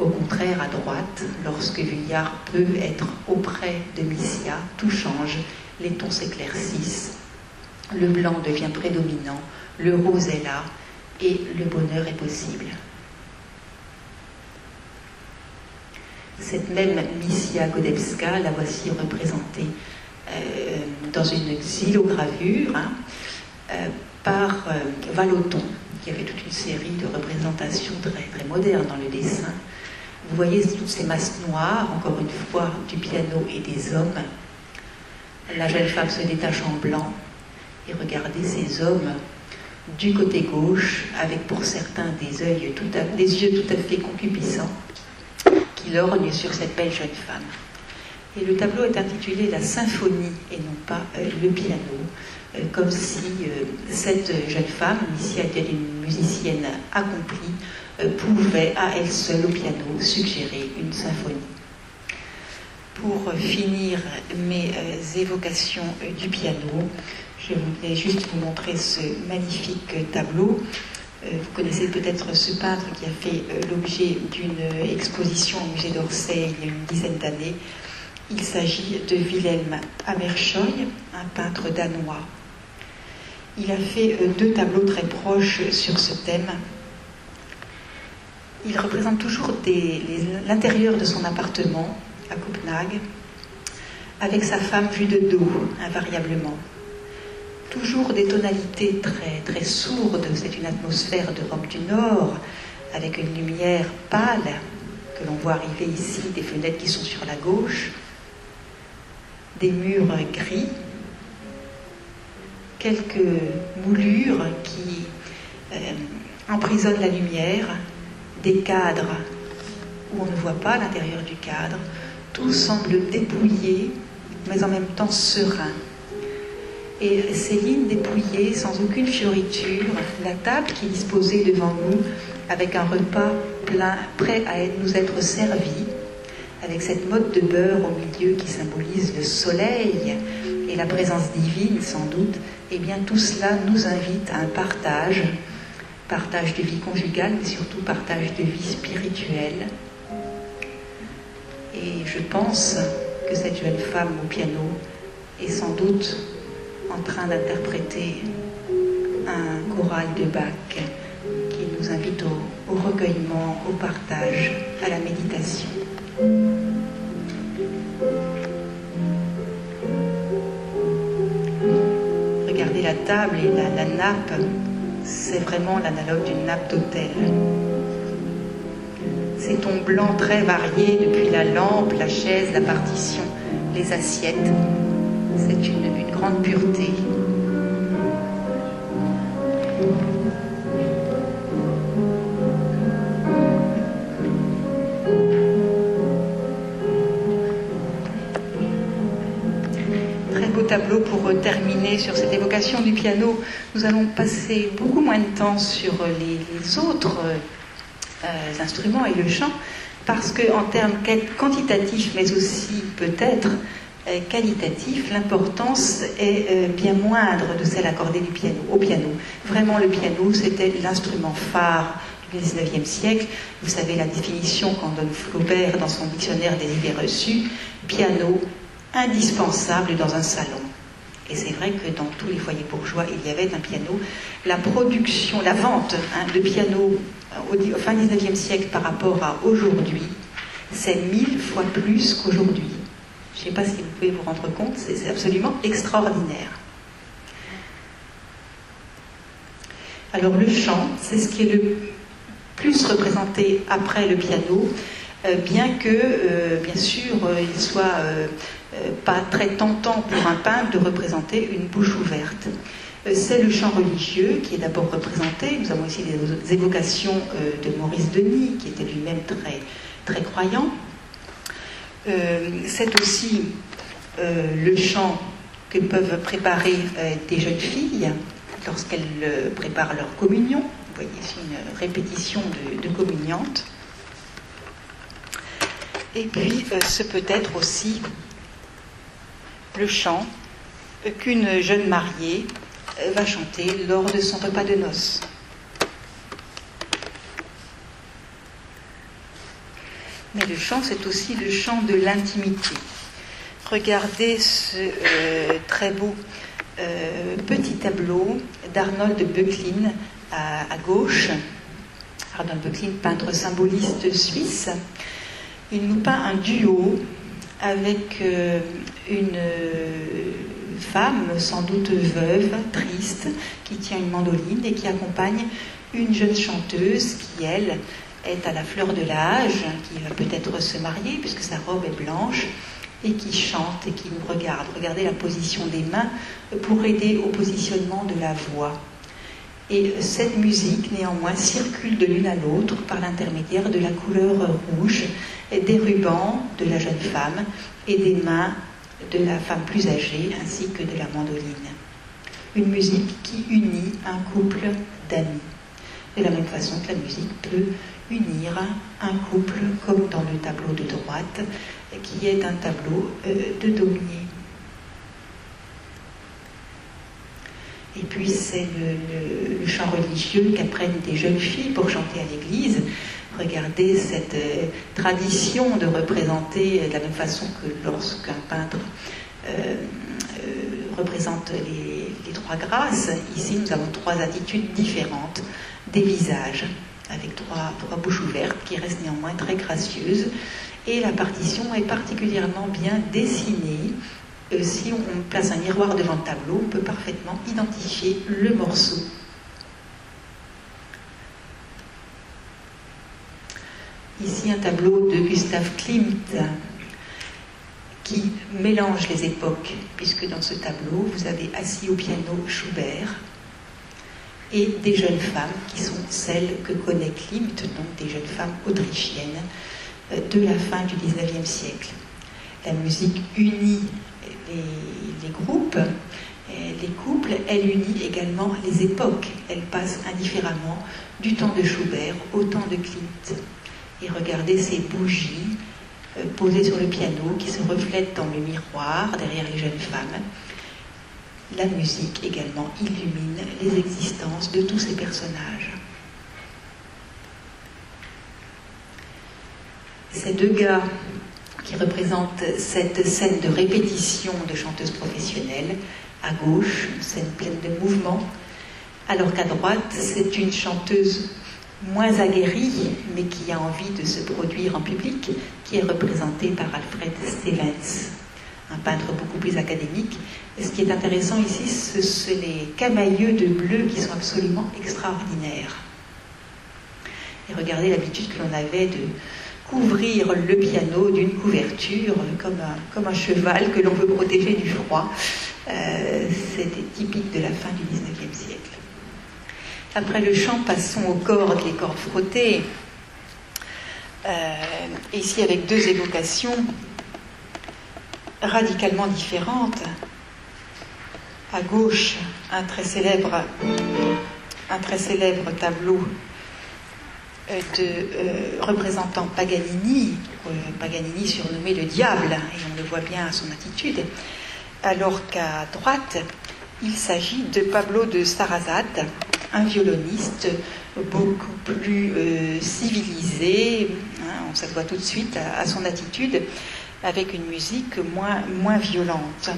Au contraire, à droite, lorsque Vuillard peut être auprès de Missia, tout change, les tons s'éclaircissent, le blanc devient prédominant, le rose est là et le bonheur est possible. Cette même Missia Godebska, la voici représentée euh, dans une xylogravure hein, euh, par euh, Valoton, qui avait toute une série de représentations très, très modernes dans le dessin. Vous voyez toutes ces masses noires, encore une fois, du piano et des hommes. La jeune femme se détache en blanc et regardez ces hommes du côté gauche, avec pour certains des, yeux tout à, fait concupiscents, qui lorgnent sur cette belle jeune femme. Et le tableau est intitulé La symphonie et non pas euh, le piano, euh, comme si euh, cette jeune femme, ici était une musicienne accomplie, pouvait à elle seule au piano suggérer une symphonie. Pour finir mes évocations du piano, je voulais juste vous montrer ce magnifique tableau. Vous connaissez peut-être ce peintre qui a fait l'objet d'une exposition au musée d'Orsay il y a une dizaine d'années, il s'agit de Wilhelm Hammerscheu, un peintre danois. Il a fait euh, deux tableaux très proches sur ce thème. Il représente toujours l'intérieur de son appartement à Copenhague, avec sa femme vue de dos, invariablement. Toujours des tonalités très, très sourdes, c'est une atmosphère d'Europe du Nord, avec une lumière pâle que l'on voit arriver ici, des fenêtres qui sont sur la gauche, des murs gris, quelques moulures qui euh, emprisonnent la lumière, des cadres où on ne voit pas l'intérieur du cadre. Tout semble dépouillé, mais en même temps serein. Et ces lignes dépouillées, sans aucune fioriture, la table qui est disposée devant nous, avec un repas plein, prêt à nous être servi, avec cette mode de beurre au milieu qui symbolise le soleil et la présence divine sans doute, eh bien tout cela nous invite à un partage, partage de vie conjugale, mais surtout partage de vie spirituelle. Et je pense que cette jeune femme au piano est sans doute en train d'interpréter un choral de Bach qui nous invite au, recueillement, au partage, à la méditation. Regardez la table et la, nappe, c'est vraiment l'analogue d'une nappe d'hôtel. Ces tons blancs très variés depuis la lampe, la chaise, la partition, les assiettes. C'est une, grande pureté. tableau pour terminer sur cette évocation du piano. Nous allons passer beaucoup moins de temps sur les, autres euh, instruments et le chant, parce qu'en termes quantitatifs, mais aussi peut-être euh, qualitatifs, l'importance est euh, bien moindre de celle accordée du piano, au piano. Vraiment, le piano, c'était l'instrument phare du XIXe siècle. Vous savez la définition qu'en donne Flaubert dans son dictionnaire des idées reçues. Piano, indispensable dans un salon. Et c'est vrai que dans tous les foyers bourgeois, il y avait un piano. La production, la vente hein, de pianos au, fin 19e siècle par rapport à aujourd'hui, c'est mille fois plus qu'aujourd'hui. Je ne sais pas si vous pouvez vous rendre compte, c'est absolument extraordinaire. Alors le chant, c'est ce qui est le plus représenté après le piano, euh, bien que, euh, bien sûr, euh, il soit euh, pas très tentant pour un peintre de représenter une bouche ouverte. C'est le chant religieux qui est d'abord représenté. Nous avons aussi des évocations de Maurice Denis, qui était lui-même très, très croyant. C'est aussi le chant que peuvent préparer des jeunes filles lorsqu'elles préparent leur communion. Vous voyez ici une répétition de, de communiante. Et puis, ce peut être aussi le chant qu'une jeune mariée va chanter lors de son repas de noces. Mais le chant, c'est aussi le chant de l'intimité. Regardez ce euh, très beau euh, petit tableau d'Arnold Böcklin à, gauche. Arnold Böcklin, peintre symboliste suisse. Il nous peint un duo avec euh, une femme, sans doute veuve, triste, qui tient une mandoline et qui accompagne une jeune chanteuse qui, elle, est à la fleur de l'âge, qui va peut-être se marier puisque sa robe est blanche, et qui chante et qui nous regarde. Regardez la position des mains pour aider au positionnement de la voix. Et cette musique, néanmoins, circule de l'une à l'autre par l'intermédiaire de la couleur rouge, des rubans de la jeune femme et des mains de la femme plus âgée, ainsi que de la mandoline. Une musique qui unit un couple d'amis. De la même façon que la musique peut unir un couple, comme dans le tableau de droite, qui est un tableau euh, de Daumier. Et puis c'est le, chant religieux qu'apprennent des jeunes filles pour chanter à l'église. Regardez cette euh, tradition de représenter de la même façon que lorsqu'un peintre euh, représente les, les, trois grâces. Ici, nous avons trois attitudes différentes des visages avec trois, bouches ouvertes qui restent néanmoins très gracieuses. Et la partition est particulièrement bien dessinée. Euh, si on place un miroir devant le tableau, on peut parfaitement identifier le morceau. Ici un tableau de Gustave Klimt qui mélange les époques, puisque dans ce tableau, vous avez assis au piano Schubert, et des jeunes femmes qui sont celles que connaît Klimt, donc des jeunes femmes autrichiennes euh, de la fin du XIXe siècle. La musique unit les, groupes, les couples, elle unit également les époques. Elle passe indifféremment du temps de Schubert au temps de Klimt. Et regardez ces bougies euh, posées sur le piano qui se reflètent dans le miroir derrière les jeunes femmes la musique également illumine les existences de tous ces personnages. Ces deux gars qui représentent cette scène de répétition de chanteuses professionnelles, à gauche, scène pleine de mouvements, alors qu'à droite, c'est une chanteuse moins aguerrie, mais qui a envie de se produire en public, qui est représentée par Alfred Stevens, un peintre beaucoup plus académique, ce qui est intéressant ici, ce sont les camailleux de bleu qui sont absolument extraordinaires. Et regardez l'habitude que l'on avait de couvrir le piano d'une couverture comme un, cheval que l'on veut protéger du froid. Euh, c'était typique de la fin du XIXe siècle. Après le chant, passons aux cordes, les cordes frottées. Euh, ici avec deux évocations radicalement différentes à gauche un très célèbre, tableau euh, euh, représentant Paganini, euh, Paganini surnommé le diable, et on le voit bien à son attitude, alors qu'à droite, il s'agit de Pablo de Sarrazat, un violoniste beaucoup plus civilisé, hein, on se tout de suite à, à, son attitude, avec une musique moins, moins violente.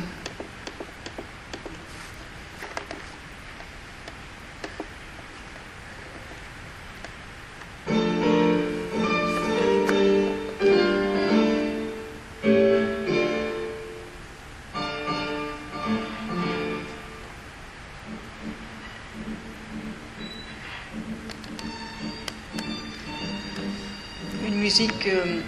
Euh,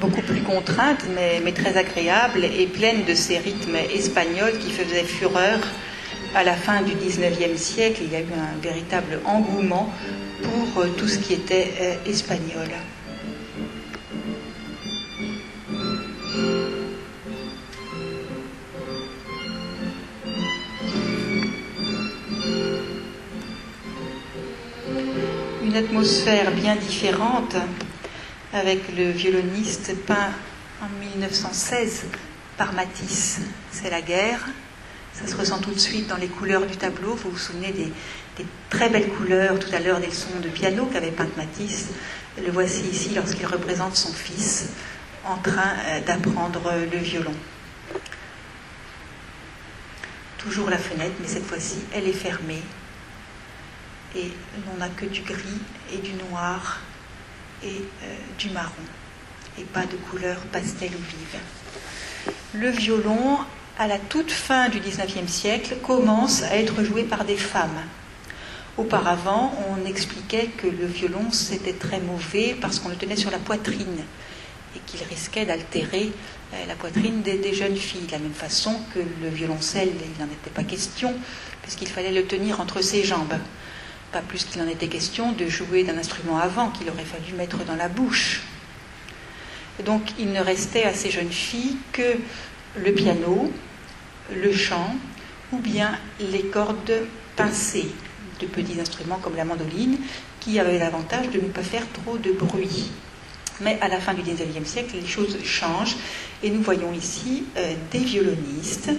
beaucoup plus contrainte, mais, mais, très agréable et pleine de ces rythmes espagnols qui faisaient fureur à la fin du 19e siècle. Il y a eu un véritable engouement pour euh, tout ce qui était euh, espagnol. atmosphère bien différente avec le violoniste peint en 1916 par Matisse. C'est la guerre. Ça se ressent tout de suite dans les couleurs du tableau. Vous vous souvenez des, très belles couleurs tout à l'heure des sons de piano qu'avait peint Matisse. Le voici ici lorsqu'il représente son fils en train euh, d'apprendre le violon. Toujours la fenêtre, mais cette fois-ci, elle est fermée. Et on n'a que du gris et du noir et euh, du marron. Et pas de couleur pastel ou vive. Le violon, à la toute fin du XIXe siècle, commence à être joué par des femmes. Auparavant, on expliquait que le violon c'était très mauvais parce qu'on le tenait sur la poitrine et qu'il risquait d'altérer euh, la poitrine des, jeunes filles, de la même façon que le violoncelle, il n'en était pas question, puisqu'il fallait le tenir entre ses jambes. Pas plus qu'il en était question de jouer d'un instrument avant qu'il aurait fallu mettre dans la bouche. Donc il ne restait à ces jeunes filles que le piano, le chant ou bien les cordes pincées de petits instruments comme la mandoline qui avaient l'avantage de ne pas faire trop de bruit. Mais à la fin du XIXe siècle, les choses changent et nous voyons ici euh, des violonistes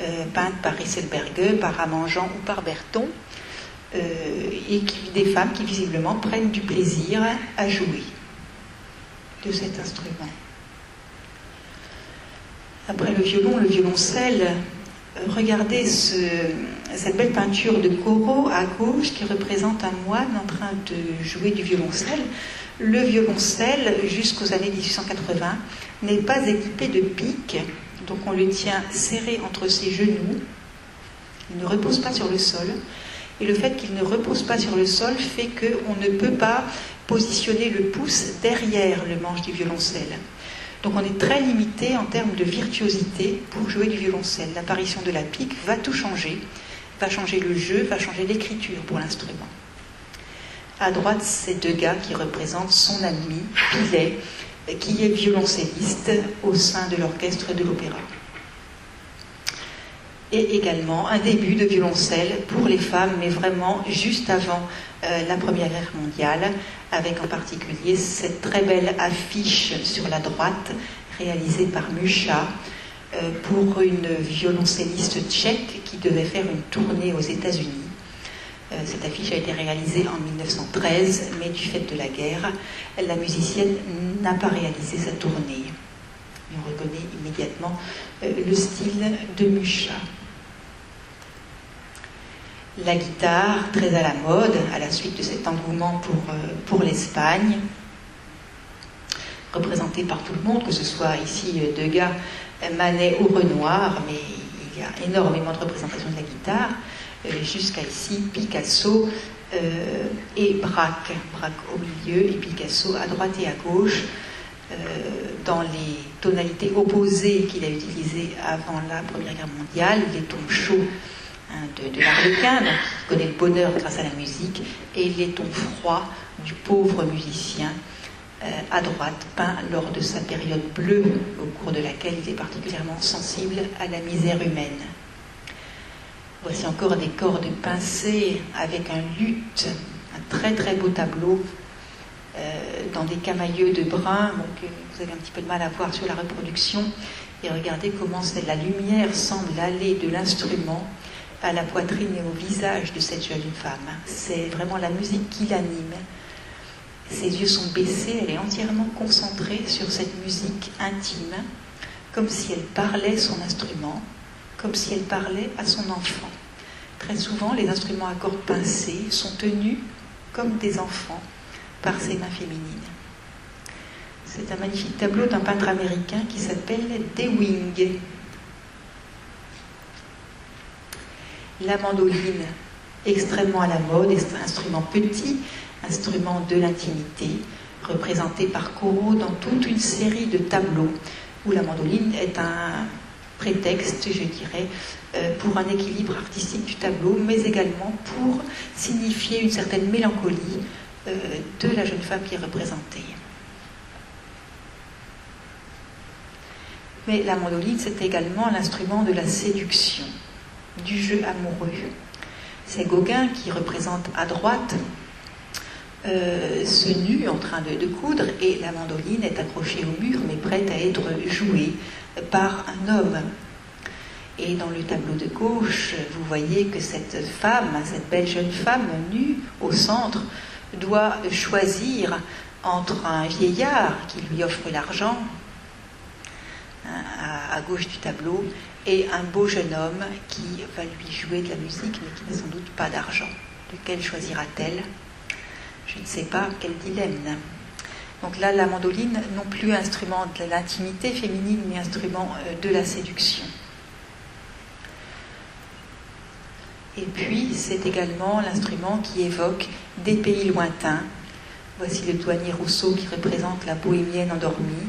euh, peintes par Risselberger, par Amangean ou par Berton, euh, et des femmes qui visiblement prennent du plaisir à jouer de cet instrument. Après le violon, le violoncelle, regardez cette belle peinture de Corot à gauche qui représente un moine en train de jouer du violoncelle. Le violoncelle, jusqu'aux années 1880, n'est pas équipé de pique, donc on le tient serré entre ses genoux, il ne repose pas sur le sol, et le fait qu'il ne repose pas sur le sol fait qu'on ne peut pas positionner le pouce derrière le manche du violoncelle. Donc on est très limité en termes de virtuosité pour jouer du violoncelle. L'apparition de la pique va tout changer, va changer le jeu, va changer l'écriture pour l'instrument. À droite, c'est deux gars qui représentent son ami, Pilet, qui est violoncelliste au sein de l'orchestre de l'opéra. Et également un début de violoncelle pour les femmes, mais vraiment juste avant euh, la Première Guerre mondiale, avec en particulier cette très belle affiche sur la droite réalisée par Musha euh, pour une violoncelliste tchèque qui devait faire une tournée aux États-Unis. Euh, cette affiche a été réalisée en 1913, mais du fait de la guerre, la musicienne n'a pas réalisé sa tournée. On reconnaît immédiatement le style de Musha. La guitare, très à la mode, à la suite de cet engouement pour, euh, pour l'Espagne, représentée par tout le monde, que ce soit ici Degas, Manet ou Renoir, mais il y a énormément de représentations de la guitare. Euh, jusqu'à ici Picasso euh, et Braque, Braque au milieu et Picasso à droite et à gauche, euh, dans les tonalités opposées qu'il a utilisées avant la Première Guerre mondiale, les tons chauds hein, de, de l'arlequin, qui connaît le bonheur grâce à la musique, et les tons froids du pauvre musicien à droite, peint lors de sa période bleue, au cours de laquelle il est particulièrement sensible à la misère humaine. Voici encore des cordes pincées avec un luth, un très très beau tableau euh, dans des camailleux de brun. Donc, vous avez un petit peu de mal à voir sur la reproduction. Et regardez comment la lumière semble aller de l'instrument à la poitrine et au visage de cette jeune femme. C'est vraiment la musique qui l'anime. Ses yeux sont baissés, elle est entièrement concentrée sur cette musique intime, comme si elle parlait son instrument, comme si elle parlait à son enfant. Très souvent, les instruments à cordes pincées sont tenus comme des enfants par ses mains féminines. C'est un magnifique tableau d'un peintre américain qui s'appelle Dewing. La mandoline, extrêmement à la mode, instrument petit, instrument de l'intimité, représenté par Corot dans toute une série de tableaux où la mandoline est un prétexte, je dirais, euh, pour un équilibre artistique du tableau, mais également pour signifier une certaine mélancolie de la jeune femme qui est représentée. Mais la mandoline, c'est également l'instrument de la séduction, du jeu amoureux. C'est Gauguin qui représente à droite euh, se nue en train de, coudre et la mandoline est accrochée au mur mais prête à être jouée par un homme. Et dans le tableau de gauche, vous voyez que cette femme, cette belle jeune femme nue au centre, doit choisir entre un vieillard qui lui offre l'argent, hein, à, gauche du tableau, et un beau jeune homme qui va lui jouer de la musique, mais qui n'a sans doute pas d'argent. Lequel choisira-t-elle? Je ne sais pas, quel dilemme. Donc là, la mandoline, non plus instrument de l'intimité féminine, mais instrument euh, de la séduction. Et puis, c'est également l'instrument qui évoque des pays lointains. Voici le douanier Rousseau qui représente la bohémienne endormie.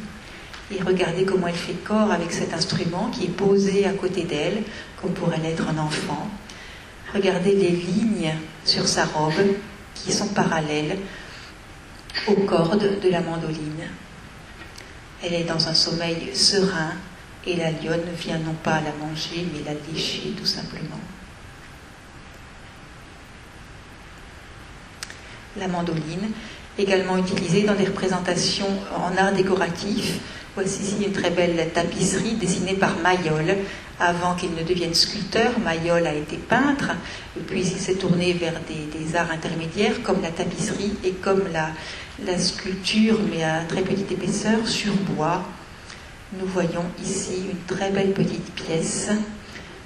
Et regardez comment elle fait corps avec cet instrument qui est posé à côté d'elle, comme pourrait l'être un enfant. Regardez les lignes sur sa robe qui sont parallèles aux cordes de la mandoline. Elle est dans un sommeil serein et la lionne vient non pas la manger mais la lécher tout simplement. La mandoline, également utilisée dans des représentations en art décoratif. Voici ici une très belle tapisserie dessinée par Mayol. Avant qu'il ne devienne sculpteur, Mayol a été peintre, puis il s'est tourné vers des, arts intermédiaires comme la tapisserie et comme la, sculpture, mais à très petite épaisseur, sur bois. Nous voyons ici une très belle petite pièce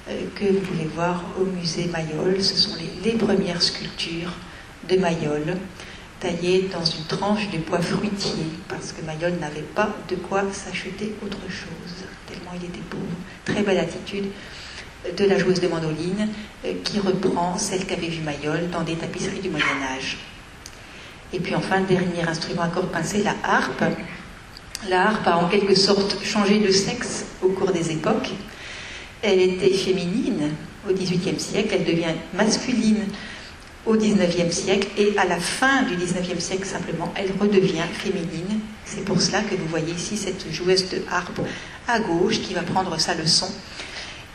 euh, que vous pouvez voir au musée Mayol. Ce sont les premières sculptures de Mayol, taillé dans une tranche de bois fruitier, parce que Mayol n'avait pas de quoi s'acheter autre chose, tellement il était pauvre. Très belle attitude de la joueuse de mandoline, euh, qui reprend celle qu'avait vue Mayol dans des tapisseries du Moyen Âge. Et puis enfin, dernier instrument à cordes pincées, la harpe. La harpe a en quelque sorte changé de sexe au cours des époques. Elle était féminine au XVIIIe siècle, elle devient masculine au XIXe siècle et à la fin du XIXe siècle simplement, elle redevient féminine. C'est pour cela que vous voyez ici cette joueuse de harpe à gauche qui va prendre sa leçon.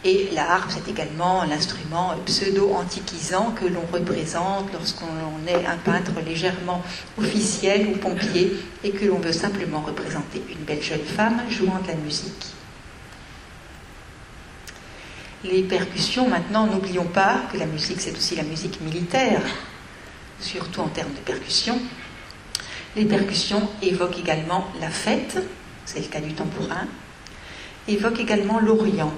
Et la harpe, c'est également l'instrument pseudo-antiquisant que l'on représente lorsqu'on est un peintre légèrement officiel ou pompier et que l'on veut simplement représenter une belle jeune femme jouant de la musique les percussions, maintenant, n'oublions pas que la musique, c'est aussi la musique militaire, surtout en termes de percussions. Les percussions évoquent également la fête, c'est le cas du tambourin, évoquent également l'Orient.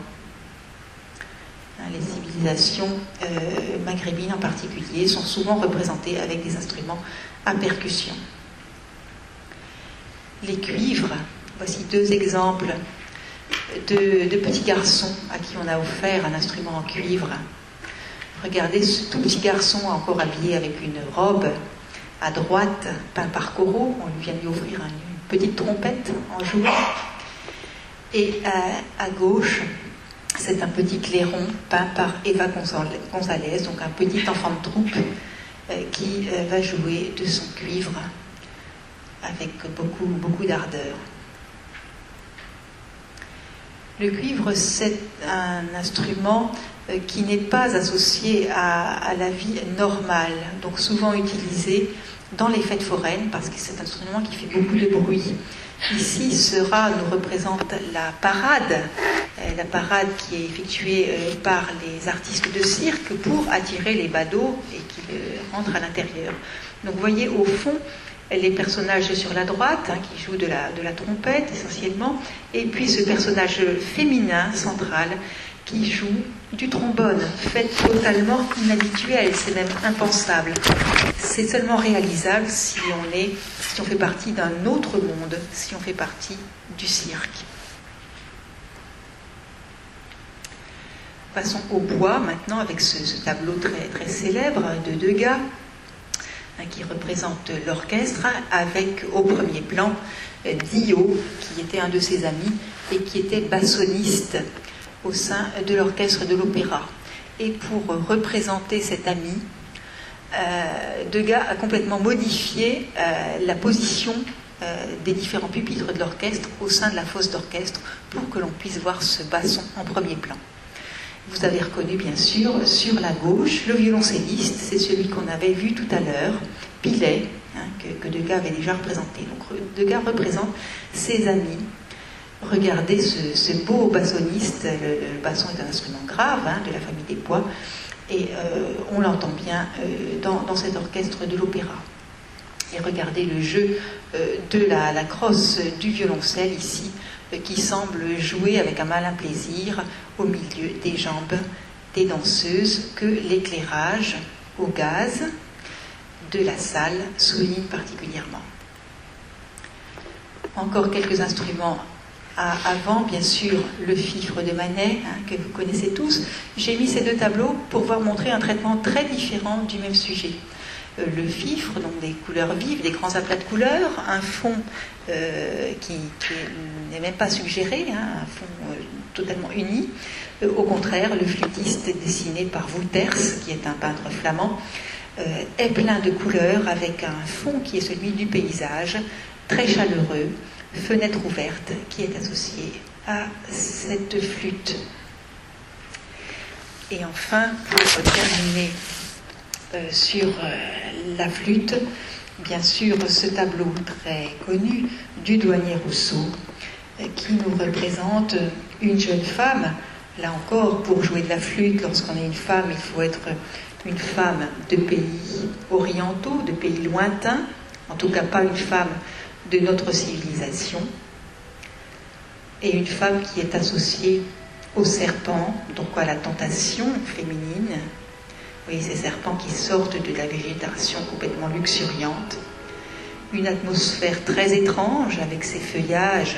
Hein, les civilisations euh, maghrébines en particulier sont souvent représentées avec des instruments à percussion. Les cuivres, voici deux exemples de, petits garçons à qui on a offert un instrument en cuivre. Regardez ce tout petit garçon encore habillé avec une robe à droite, peint par Corot. On lui vient lui offrir une petite trompette en jouant. Et à, gauche, c'est un petit clairon peint par Eva Gonzalez, donc un petit enfant de troupe euh, qui euh, va jouer de son cuivre avec beaucoup, beaucoup d'ardeur. Le cuivre, c'est un instrument euh, qui n'est pas associé à, la vie normale, donc souvent utilisé dans les fêtes foraines parce que c'est un instrument qui fait beaucoup de bruit. Ici sera, nous représente la parade, euh, la parade qui est effectuée euh, par les artistes de cirque pour attirer les badauds et qui rentrent à l'intérieur. Donc vous voyez au fond les personnages sur la droite, hein, qui jouent de la, trompette essentiellement, et puis ce personnage féminin central qui joue du trombone, fait totalement inhabituel, c'est même impensable. C'est seulement réalisable si on est, si on fait partie d'un autre monde, si on fait partie du cirque. Passons au bois maintenant avec ce, ce tableau très, très célèbre de Degas Qui représente l'orchestre, avec au premier plan euh, Dio, qui était un de ses amis et qui était bassoniste au sein de l'orchestre de l'opéra. Et pour représenter cet ami, euh, Degas a complètement modifié euh, la position des différents pupitres de l'orchestre au sein de la fosse d'orchestre pour que l'on puisse voir ce basson en premier plan. Vous avez reconnu bien sûr sur la gauche le violoncelliste, c'est celui qu'on avait vu tout à l'heure, Pilet, hein, que, Degas avait déjà représenté. Donc Degas représente ses amis. Regardez ce, beau bassoniste, le, basson est un instrument grave hein, de la famille des bois, et euh, on l'entend bien euh, dans, cet orchestre de l'opéra. Et regardez le jeu euh, de la, la, crosse du violoncelle ici, qui semble jouer avec un malin plaisir au milieu des jambes des danseuses que l'éclairage au gaz de la salle souligne particulièrement. Encore quelques instruments avant, bien sûr, le fifre de Manet, hein, que vous connaissez tous. J'ai mis ces deux tableaux pour voir montrer un traitement très différent du même sujet. Euh, le fifre, donc des couleurs vives, des grands aplats de couleurs, un fond euh, qui, n'est même pas suggéré, hein, un fond euh, totalement uni. au contraire, le flûtiste dessiné par Wouters, qui est un peintre flamand, est plein de couleurs avec un fond qui est celui du paysage, très chaleureux, fenêtre ouverte qui est associée à cette flûte. Et enfin, pour terminer sur euh, la flûte, bien sûr ce tableau très connu du douanier Rousseau euh, qui nous représente une jeune femme. Là encore, pour jouer de la flûte, lorsqu'on est une femme, il faut être une femme de pays orientaux, de pays lointains, en tout cas pas une femme de notre civilisation, et une femme qui est associée au serpent, donc à la tentation féminine. Oui, ces serpents qui sortent de la végétation complètement luxuriante. Une atmosphère très étrange avec ses feuillages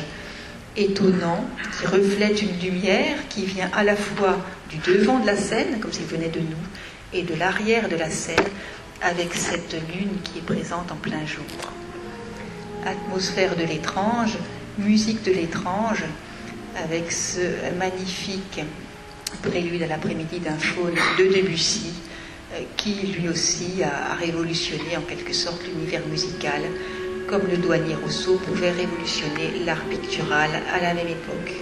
étonnants qui reflètent une lumière qui vient à la fois du devant de la scène, comme s'il venait de nous, et de l'arrière de la scène, avec cette lune qui est présente en plein jour atmosphère de l'étrange, musique de l'étrange, avec ce magnifique prélude à l'après-midi d'un faune de Debussy, qui lui aussi a révolutionné en quelque sorte l'univers musical, comme le douanier Rousseau pouvait révolutionner l'art pictural à la même époque.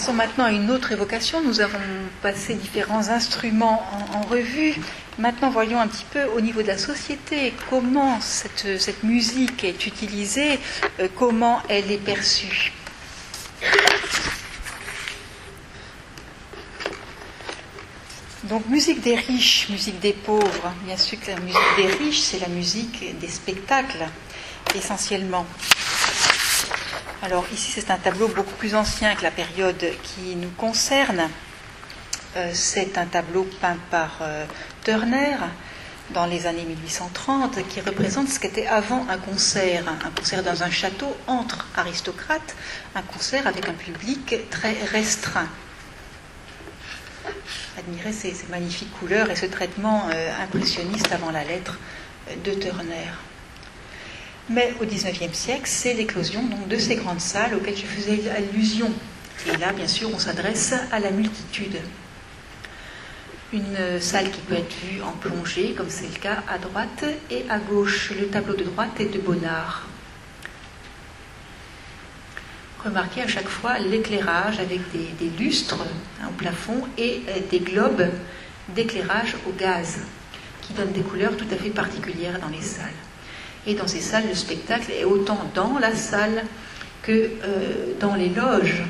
Passons maintenant à une autre évocation. Nous avons passé différents instruments en, revue. Maintenant, voyons un petit peu au niveau de la société comment cette, musique est utilisée, euh, comment elle est perçue. Donc musique des riches, musique des pauvres. Bien sûr que la musique des riches, c'est la musique des spectacles, essentiellement. Alors ici c'est un tableau beaucoup plus ancien que la période qui nous concerne. Euh, c'est un tableau peint par euh, Turner dans les années 1830 qui représente ce qu'était avant un concert, un concert dans un château entre aristocrates, un concert avec un public très restreint. Admirez ces, magnifiques couleurs et ce traitement euh, impressionniste avant la lettre de Turner. Mais au XIXe siècle, c'est l'éclosion de ces grandes salles auxquelles je faisais allusion. Et là, bien sûr, on s'adresse à la multitude. Une salle qui peut être vue en plongée, comme c'est le cas à droite et à gauche. Le tableau de droite est de Bonnard. Remarquez à chaque fois l'éclairage avec des, lustres hein, au plafond et euh, des globes d'éclairage au gaz qui donnent des couleurs tout à fait particulières dans les salles. Et dans ces salles, le spectacle est autant dans la salle que euh, dans les loges.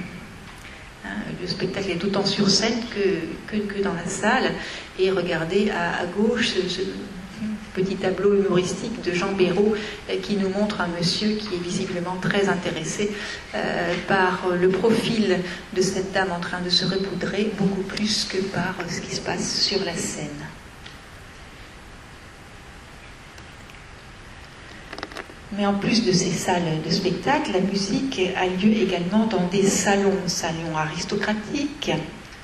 Hein, le spectacle est autant sur scène que, que, dans la salle. Et regardez à, gauche ce, petit tableau humoristique de Jean Béraud euh, qui nous montre un monsieur qui est visiblement très intéressé euh, par le profil de cette dame en train de se repoudrer, beaucoup plus que par ce qui se passe sur la scène. Mais en plus de ces salles de spectacle, la musique a lieu également dans des salons, salons aristocratiques,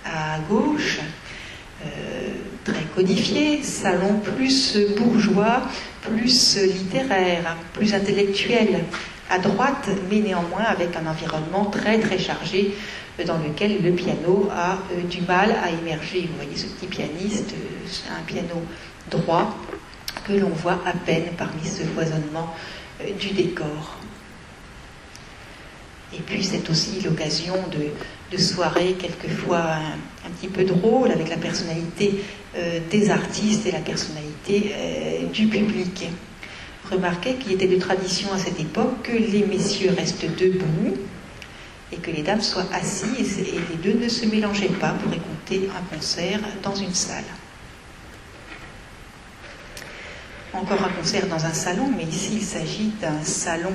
à gauche, euh, très codifié, salon plus bourgeois, plus littéraire, plus intellectuel, à droite, mais néanmoins avec un environnement très très chargé dans lequel le piano a euh, du mal à émerger. Vous voyez ce petit pianiste, euh, un piano droit que l'on voit à peine parmi ce foisonnement euh, du décor. Et puis c'est aussi l'occasion de, soirées quelquefois un, petit peu drôles avec la personnalité des artistes et la personnalité du public. Remarquez qu'il était de tradition à cette époque que les messieurs restent debout et que les dames soient assises et les deux ne se mélangeaient pas pour écouter un concert dans une salle. Encore un concert dans un salon, mais ici il s'agit d'un salon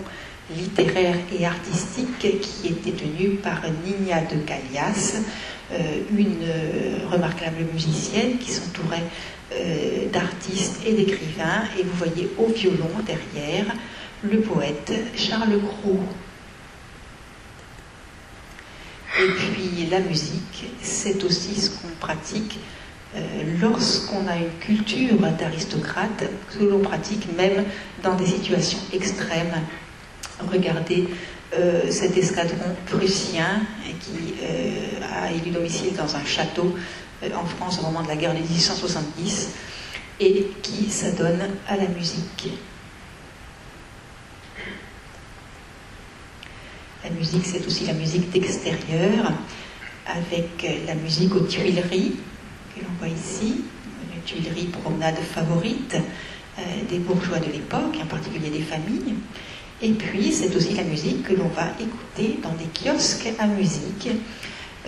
littéraire et artistique qui était tenu par Nina de Callias, euh, une euh, remarquable musicienne qui s'entourait euh, d'artistes et d'écrivains. Et vous voyez au violon derrière le poète Charles Cros. Et puis la musique, c'est aussi ce qu'on pratique lorsqu'on a une culture d'aristocrate, que l'on pratique même dans des situations extrêmes. Regardez euh, cet escadron prussien qui a élu domicile dans un château euh, en France au moment de la guerre de 1870 et qui s'adonne à la musique. La musique, c'est aussi la musique d'extérieur, avec la musique aux Tuileries, que l'on voit ici, une Tuilerie promenade favorite euh, des bourgeois de l'époque, en particulier des familles. Et puis, c'est aussi la musique que l'on va écouter dans des kiosques à musique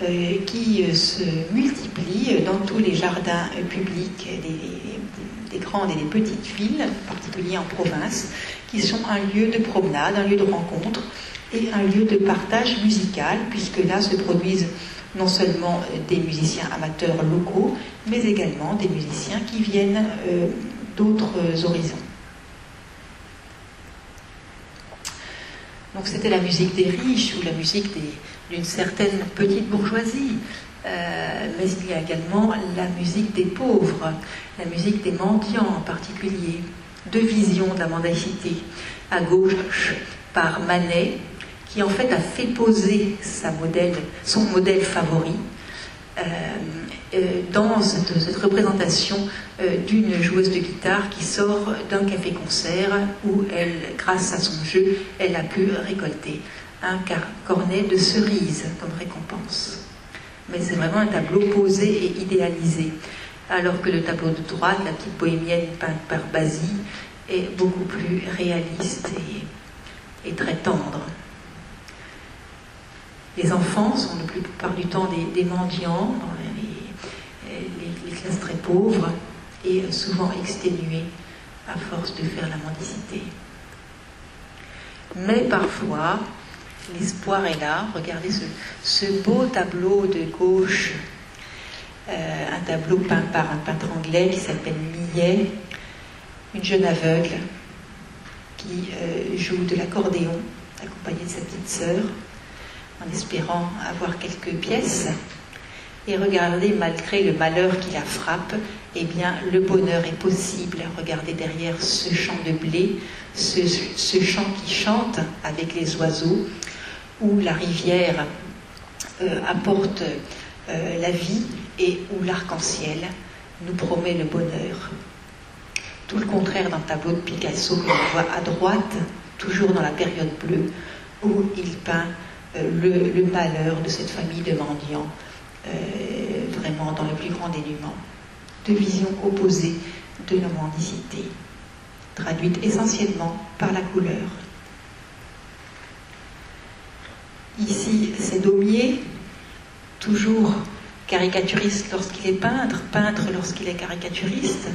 euh, qui euh, se multiplient dans tous les jardins euh, publics des, grandes et des petites villes, en particulier en province, qui sont un lieu de promenade, un lieu de rencontre et un lieu de partage musical, puisque là se produisent non seulement des musiciens amateurs locaux, mais également des musiciens qui viennent d'autres horizons. Donc c'était la musique des riches ou la musique d'une certaine petite bourgeoisie. Euh, mais il y a également la musique des pauvres, la musique des mendiants en particulier. Deux visions de la mendacité. À gauche, par Manet, qui en fait a fait poser son modèle favori, euh, euh, dans cette, représentation euh, d'une joueuse de guitare qui sort d'un café-concert où elle, grâce à son jeu, elle a pu récolter un cornet de cerises comme récompense. Mais c'est vraiment un tableau posé et idéalisé. Alors que le tableau de droite, la petite bohémienne peinte par Basile, est beaucoup plus réaliste et très tendre. Les enfants sont la plupart du temps des, mendiants dans les, classes très pauvres et souvent exténués à force de faire la mendicité. Mais parfois, l'espoir est là. Regardez ce, beau tableau de gauche, euh, un tableau peint par un peintre anglais qui s'appelle Millet, une jeune aveugle qui euh, joue de l'accordéon accompagnée de sa petite sœur en espérant avoir quelques pièces. Et regardez, malgré le malheur qui la frappe, eh bien, le bonheur est possible. Regardez derrière ce champ de blé, ce, champ qui chante avec les oiseaux, où la rivière euh, apporte euh, la vie et où l'arc-en-ciel nous promet le bonheur. Tout le contraire d'un tableau de Picasso que l'on voit à droite, toujours dans la période bleue, où il peint euh, le, malheur de cette famille de mendiants, euh, vraiment dans le plus grand dénuement. Deux visions opposées de la mendicité, traduites essentiellement par la couleur. Ici, c'est Daumier, toujours caricaturiste lorsqu'il est peintre, peintre lorsqu'il est caricaturiste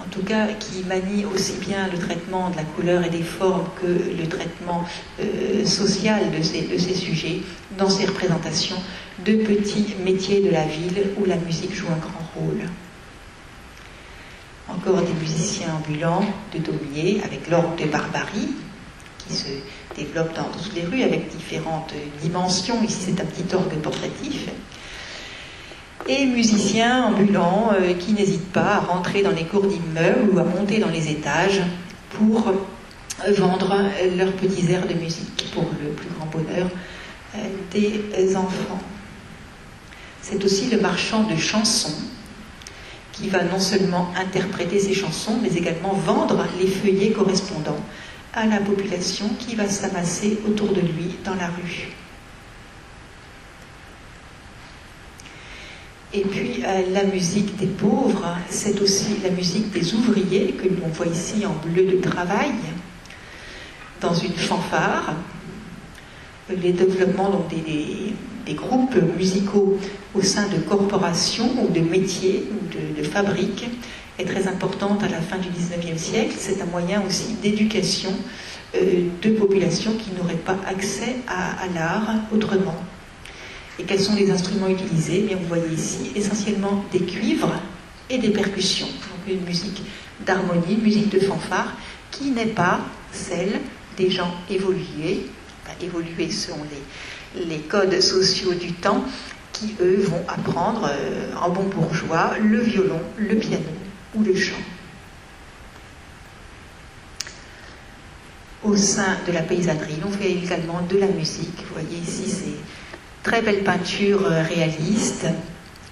en tout cas qui manie aussi bien le traitement de la couleur et des formes que le traitement euh, social de ces, sujets dans ses représentations de petits métiers de la ville où la musique joue un grand rôle. Encore des musiciens ambulants de Daumier avec l'orgue de Barbarie qui se développe dans toutes les rues avec différentes dimensions. Ici c'est un petit orgue portatif et musiciens ambulants euh, qui n'hésitent pas à rentrer dans les cours d'immeubles ou à monter dans les étages pour vendre leurs petits airs de musique pour le plus grand bonheur euh, des enfants. C'est aussi le marchand de chansons qui va non seulement interpréter ses chansons, mais également vendre les feuillets correspondants à la population qui va s'amasser autour de lui dans la rue. Et puis euh, la musique des pauvres, c'est aussi la musique des ouvriers que l'on voit ici en bleu de travail, dans une fanfare. Les développements des, groupes musicaux au sein de corporations ou de métiers ou de, fabriques est très importante à la fin du XIXe siècle. C'est un moyen aussi d'éducation euh, de populations qui n'auraient pas accès à l'art autrement. Et quels sont les instruments utilisés? Bien, Vous voyez ici essentiellement des cuivres et des percussions. Donc une musique d'harmonie, une musique de fanfare, qui n'est pas celle des gens évolués, évolués selon les, codes sociaux du temps, qui eux vont apprendre euh, en bon bourgeois le violon, le piano ou le chant. Au sein de la paysannerie, on fait également de la musique. Vous voyez ici, c'est très belle peinture euh, réaliste.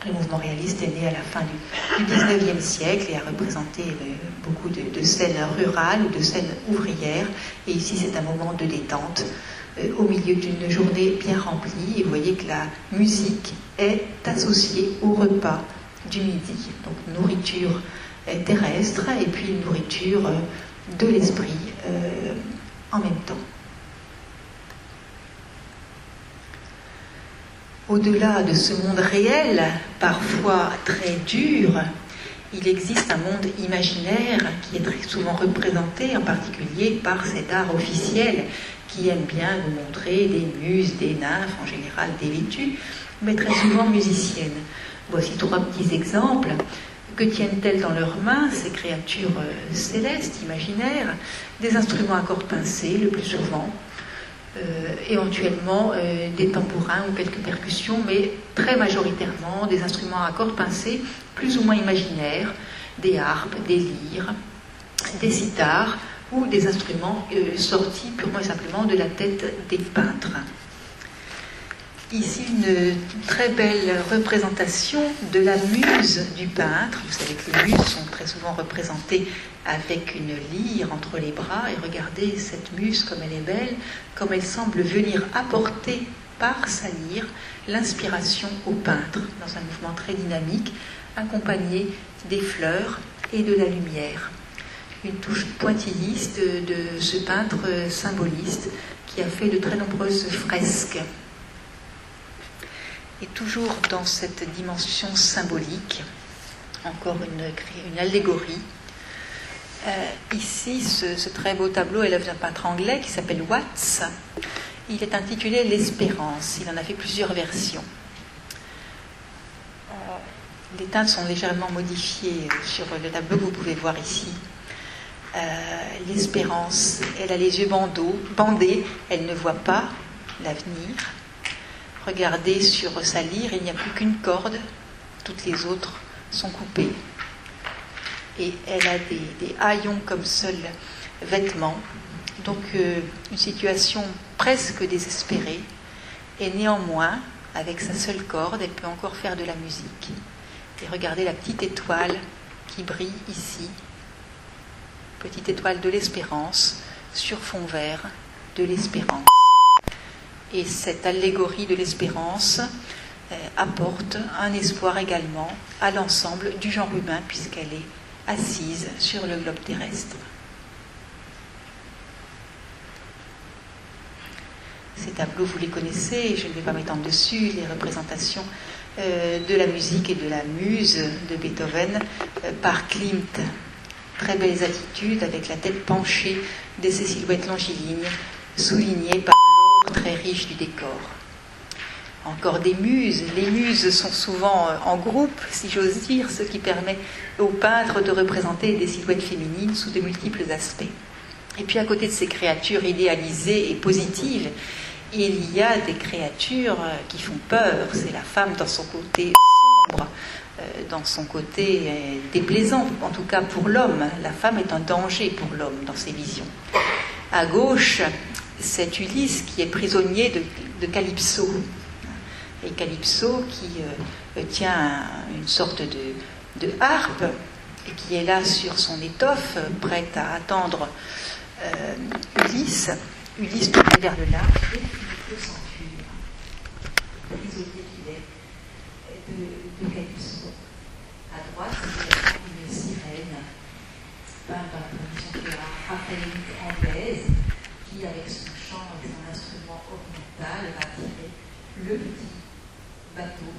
Le mouvement réaliste est né à la fin du, XIXe siècle et a représenté euh, beaucoup de, scènes rurales ou de scènes ouvrières. Et ici, c'est un moment de détente euh, au milieu d'une journée bien remplie. Et vous voyez que la musique est associée au repas du midi. Donc nourriture terrestre et puis nourriture de l'esprit en même temps. Au-delà de ce monde réel, parfois très dur, il existe un monde imaginaire qui est très souvent représenté, en particulier par cet art officiel qui aime bien nous montrer des muses, des nymphes, en général des vêtues, mais très souvent musiciennes. Voici trois petits exemples. Que tiennent-elles dans leurs mains, ces créatures euh, célestes, imaginaires? Des instruments à cordes pincées, le plus souvent, éventuellement euh, des tambourins ou quelques percussions, mais très majoritairement des instruments à cordes pincées, plus ou moins imaginaires, des harpes, des lyres, des sitars ou des instruments euh, sortis purement et simplement de la tête des peintres. Ici, une très belle représentation de la muse du peintre. Vous savez que les muses sont très souvent représentées avec une lyre entre les bras. Et regardez cette muse comme elle est belle, comme elle semble venir apporter par sa lyre l'inspiration au peintre dans un mouvement très dynamique, accompagné des fleurs et de la lumière. Une touche pointilliste de ce peintre symboliste qui a fait de très nombreuses fresques et toujours dans cette dimension symbolique, encore une, allégorie. Euh, ici, ce, très beau tableau est l'œuvre d'un peintre anglais qui s'appelle Watts. Il est intitulé L'Espérance. Il en a fait plusieurs versions. Euh, les teintes sont légèrement modifiées sur le tableau que vous pouvez voir ici. Euh, L'Espérance, elle a les yeux bandeaux, bandés, elle ne voit pas l'avenir. Regardez sur sa lyre, il n'y a plus qu'une corde, toutes les autres sont coupées. Et elle a des, haillons comme seul vêtement. Donc euh, une situation presque désespérée. Et néanmoins, avec sa seule corde, elle peut encore faire de la musique. Et regardez la petite étoile qui brille ici. Petite étoile de l'espérance sur fond vert de l'espérance. Et cette allégorie de l'espérance euh, apporte un espoir également à l'ensemble du genre humain puisqu'elle est assise sur le globe terrestre. Ces tableaux, vous les connaissez, je ne vais pas m'étendre dessus, les représentations euh, de la musique et de la muse de Beethoven euh, par Klimt. Très belles attitudes avec la tête penchée de ces silhouettes longilignes soulignées par très riche du décor. Encore des muses. Les muses sont souvent euh, en groupe, si j'ose dire, ce qui permet aux peintres de représenter des silhouettes féminines sous de multiples aspects. Et puis à côté de ces créatures idéalisées et positives, il y a des créatures euh, qui font peur. C'est la femme dans son côté sombre, dans son côté déplaisant, en tout cas pour l'homme. La femme est un danger pour l'homme dans ses visions. À gauche, c'est Ulysse qui est prisonnier de, Calypso. Et Calypso qui euh, tient une sorte de, harpe et qui est là sur son étoffe, prête à attendre euh, Ulysse. Ulysse tourne vers le large de, Calypso. À droite, il avec chant et son instrument va tirer le petit bateau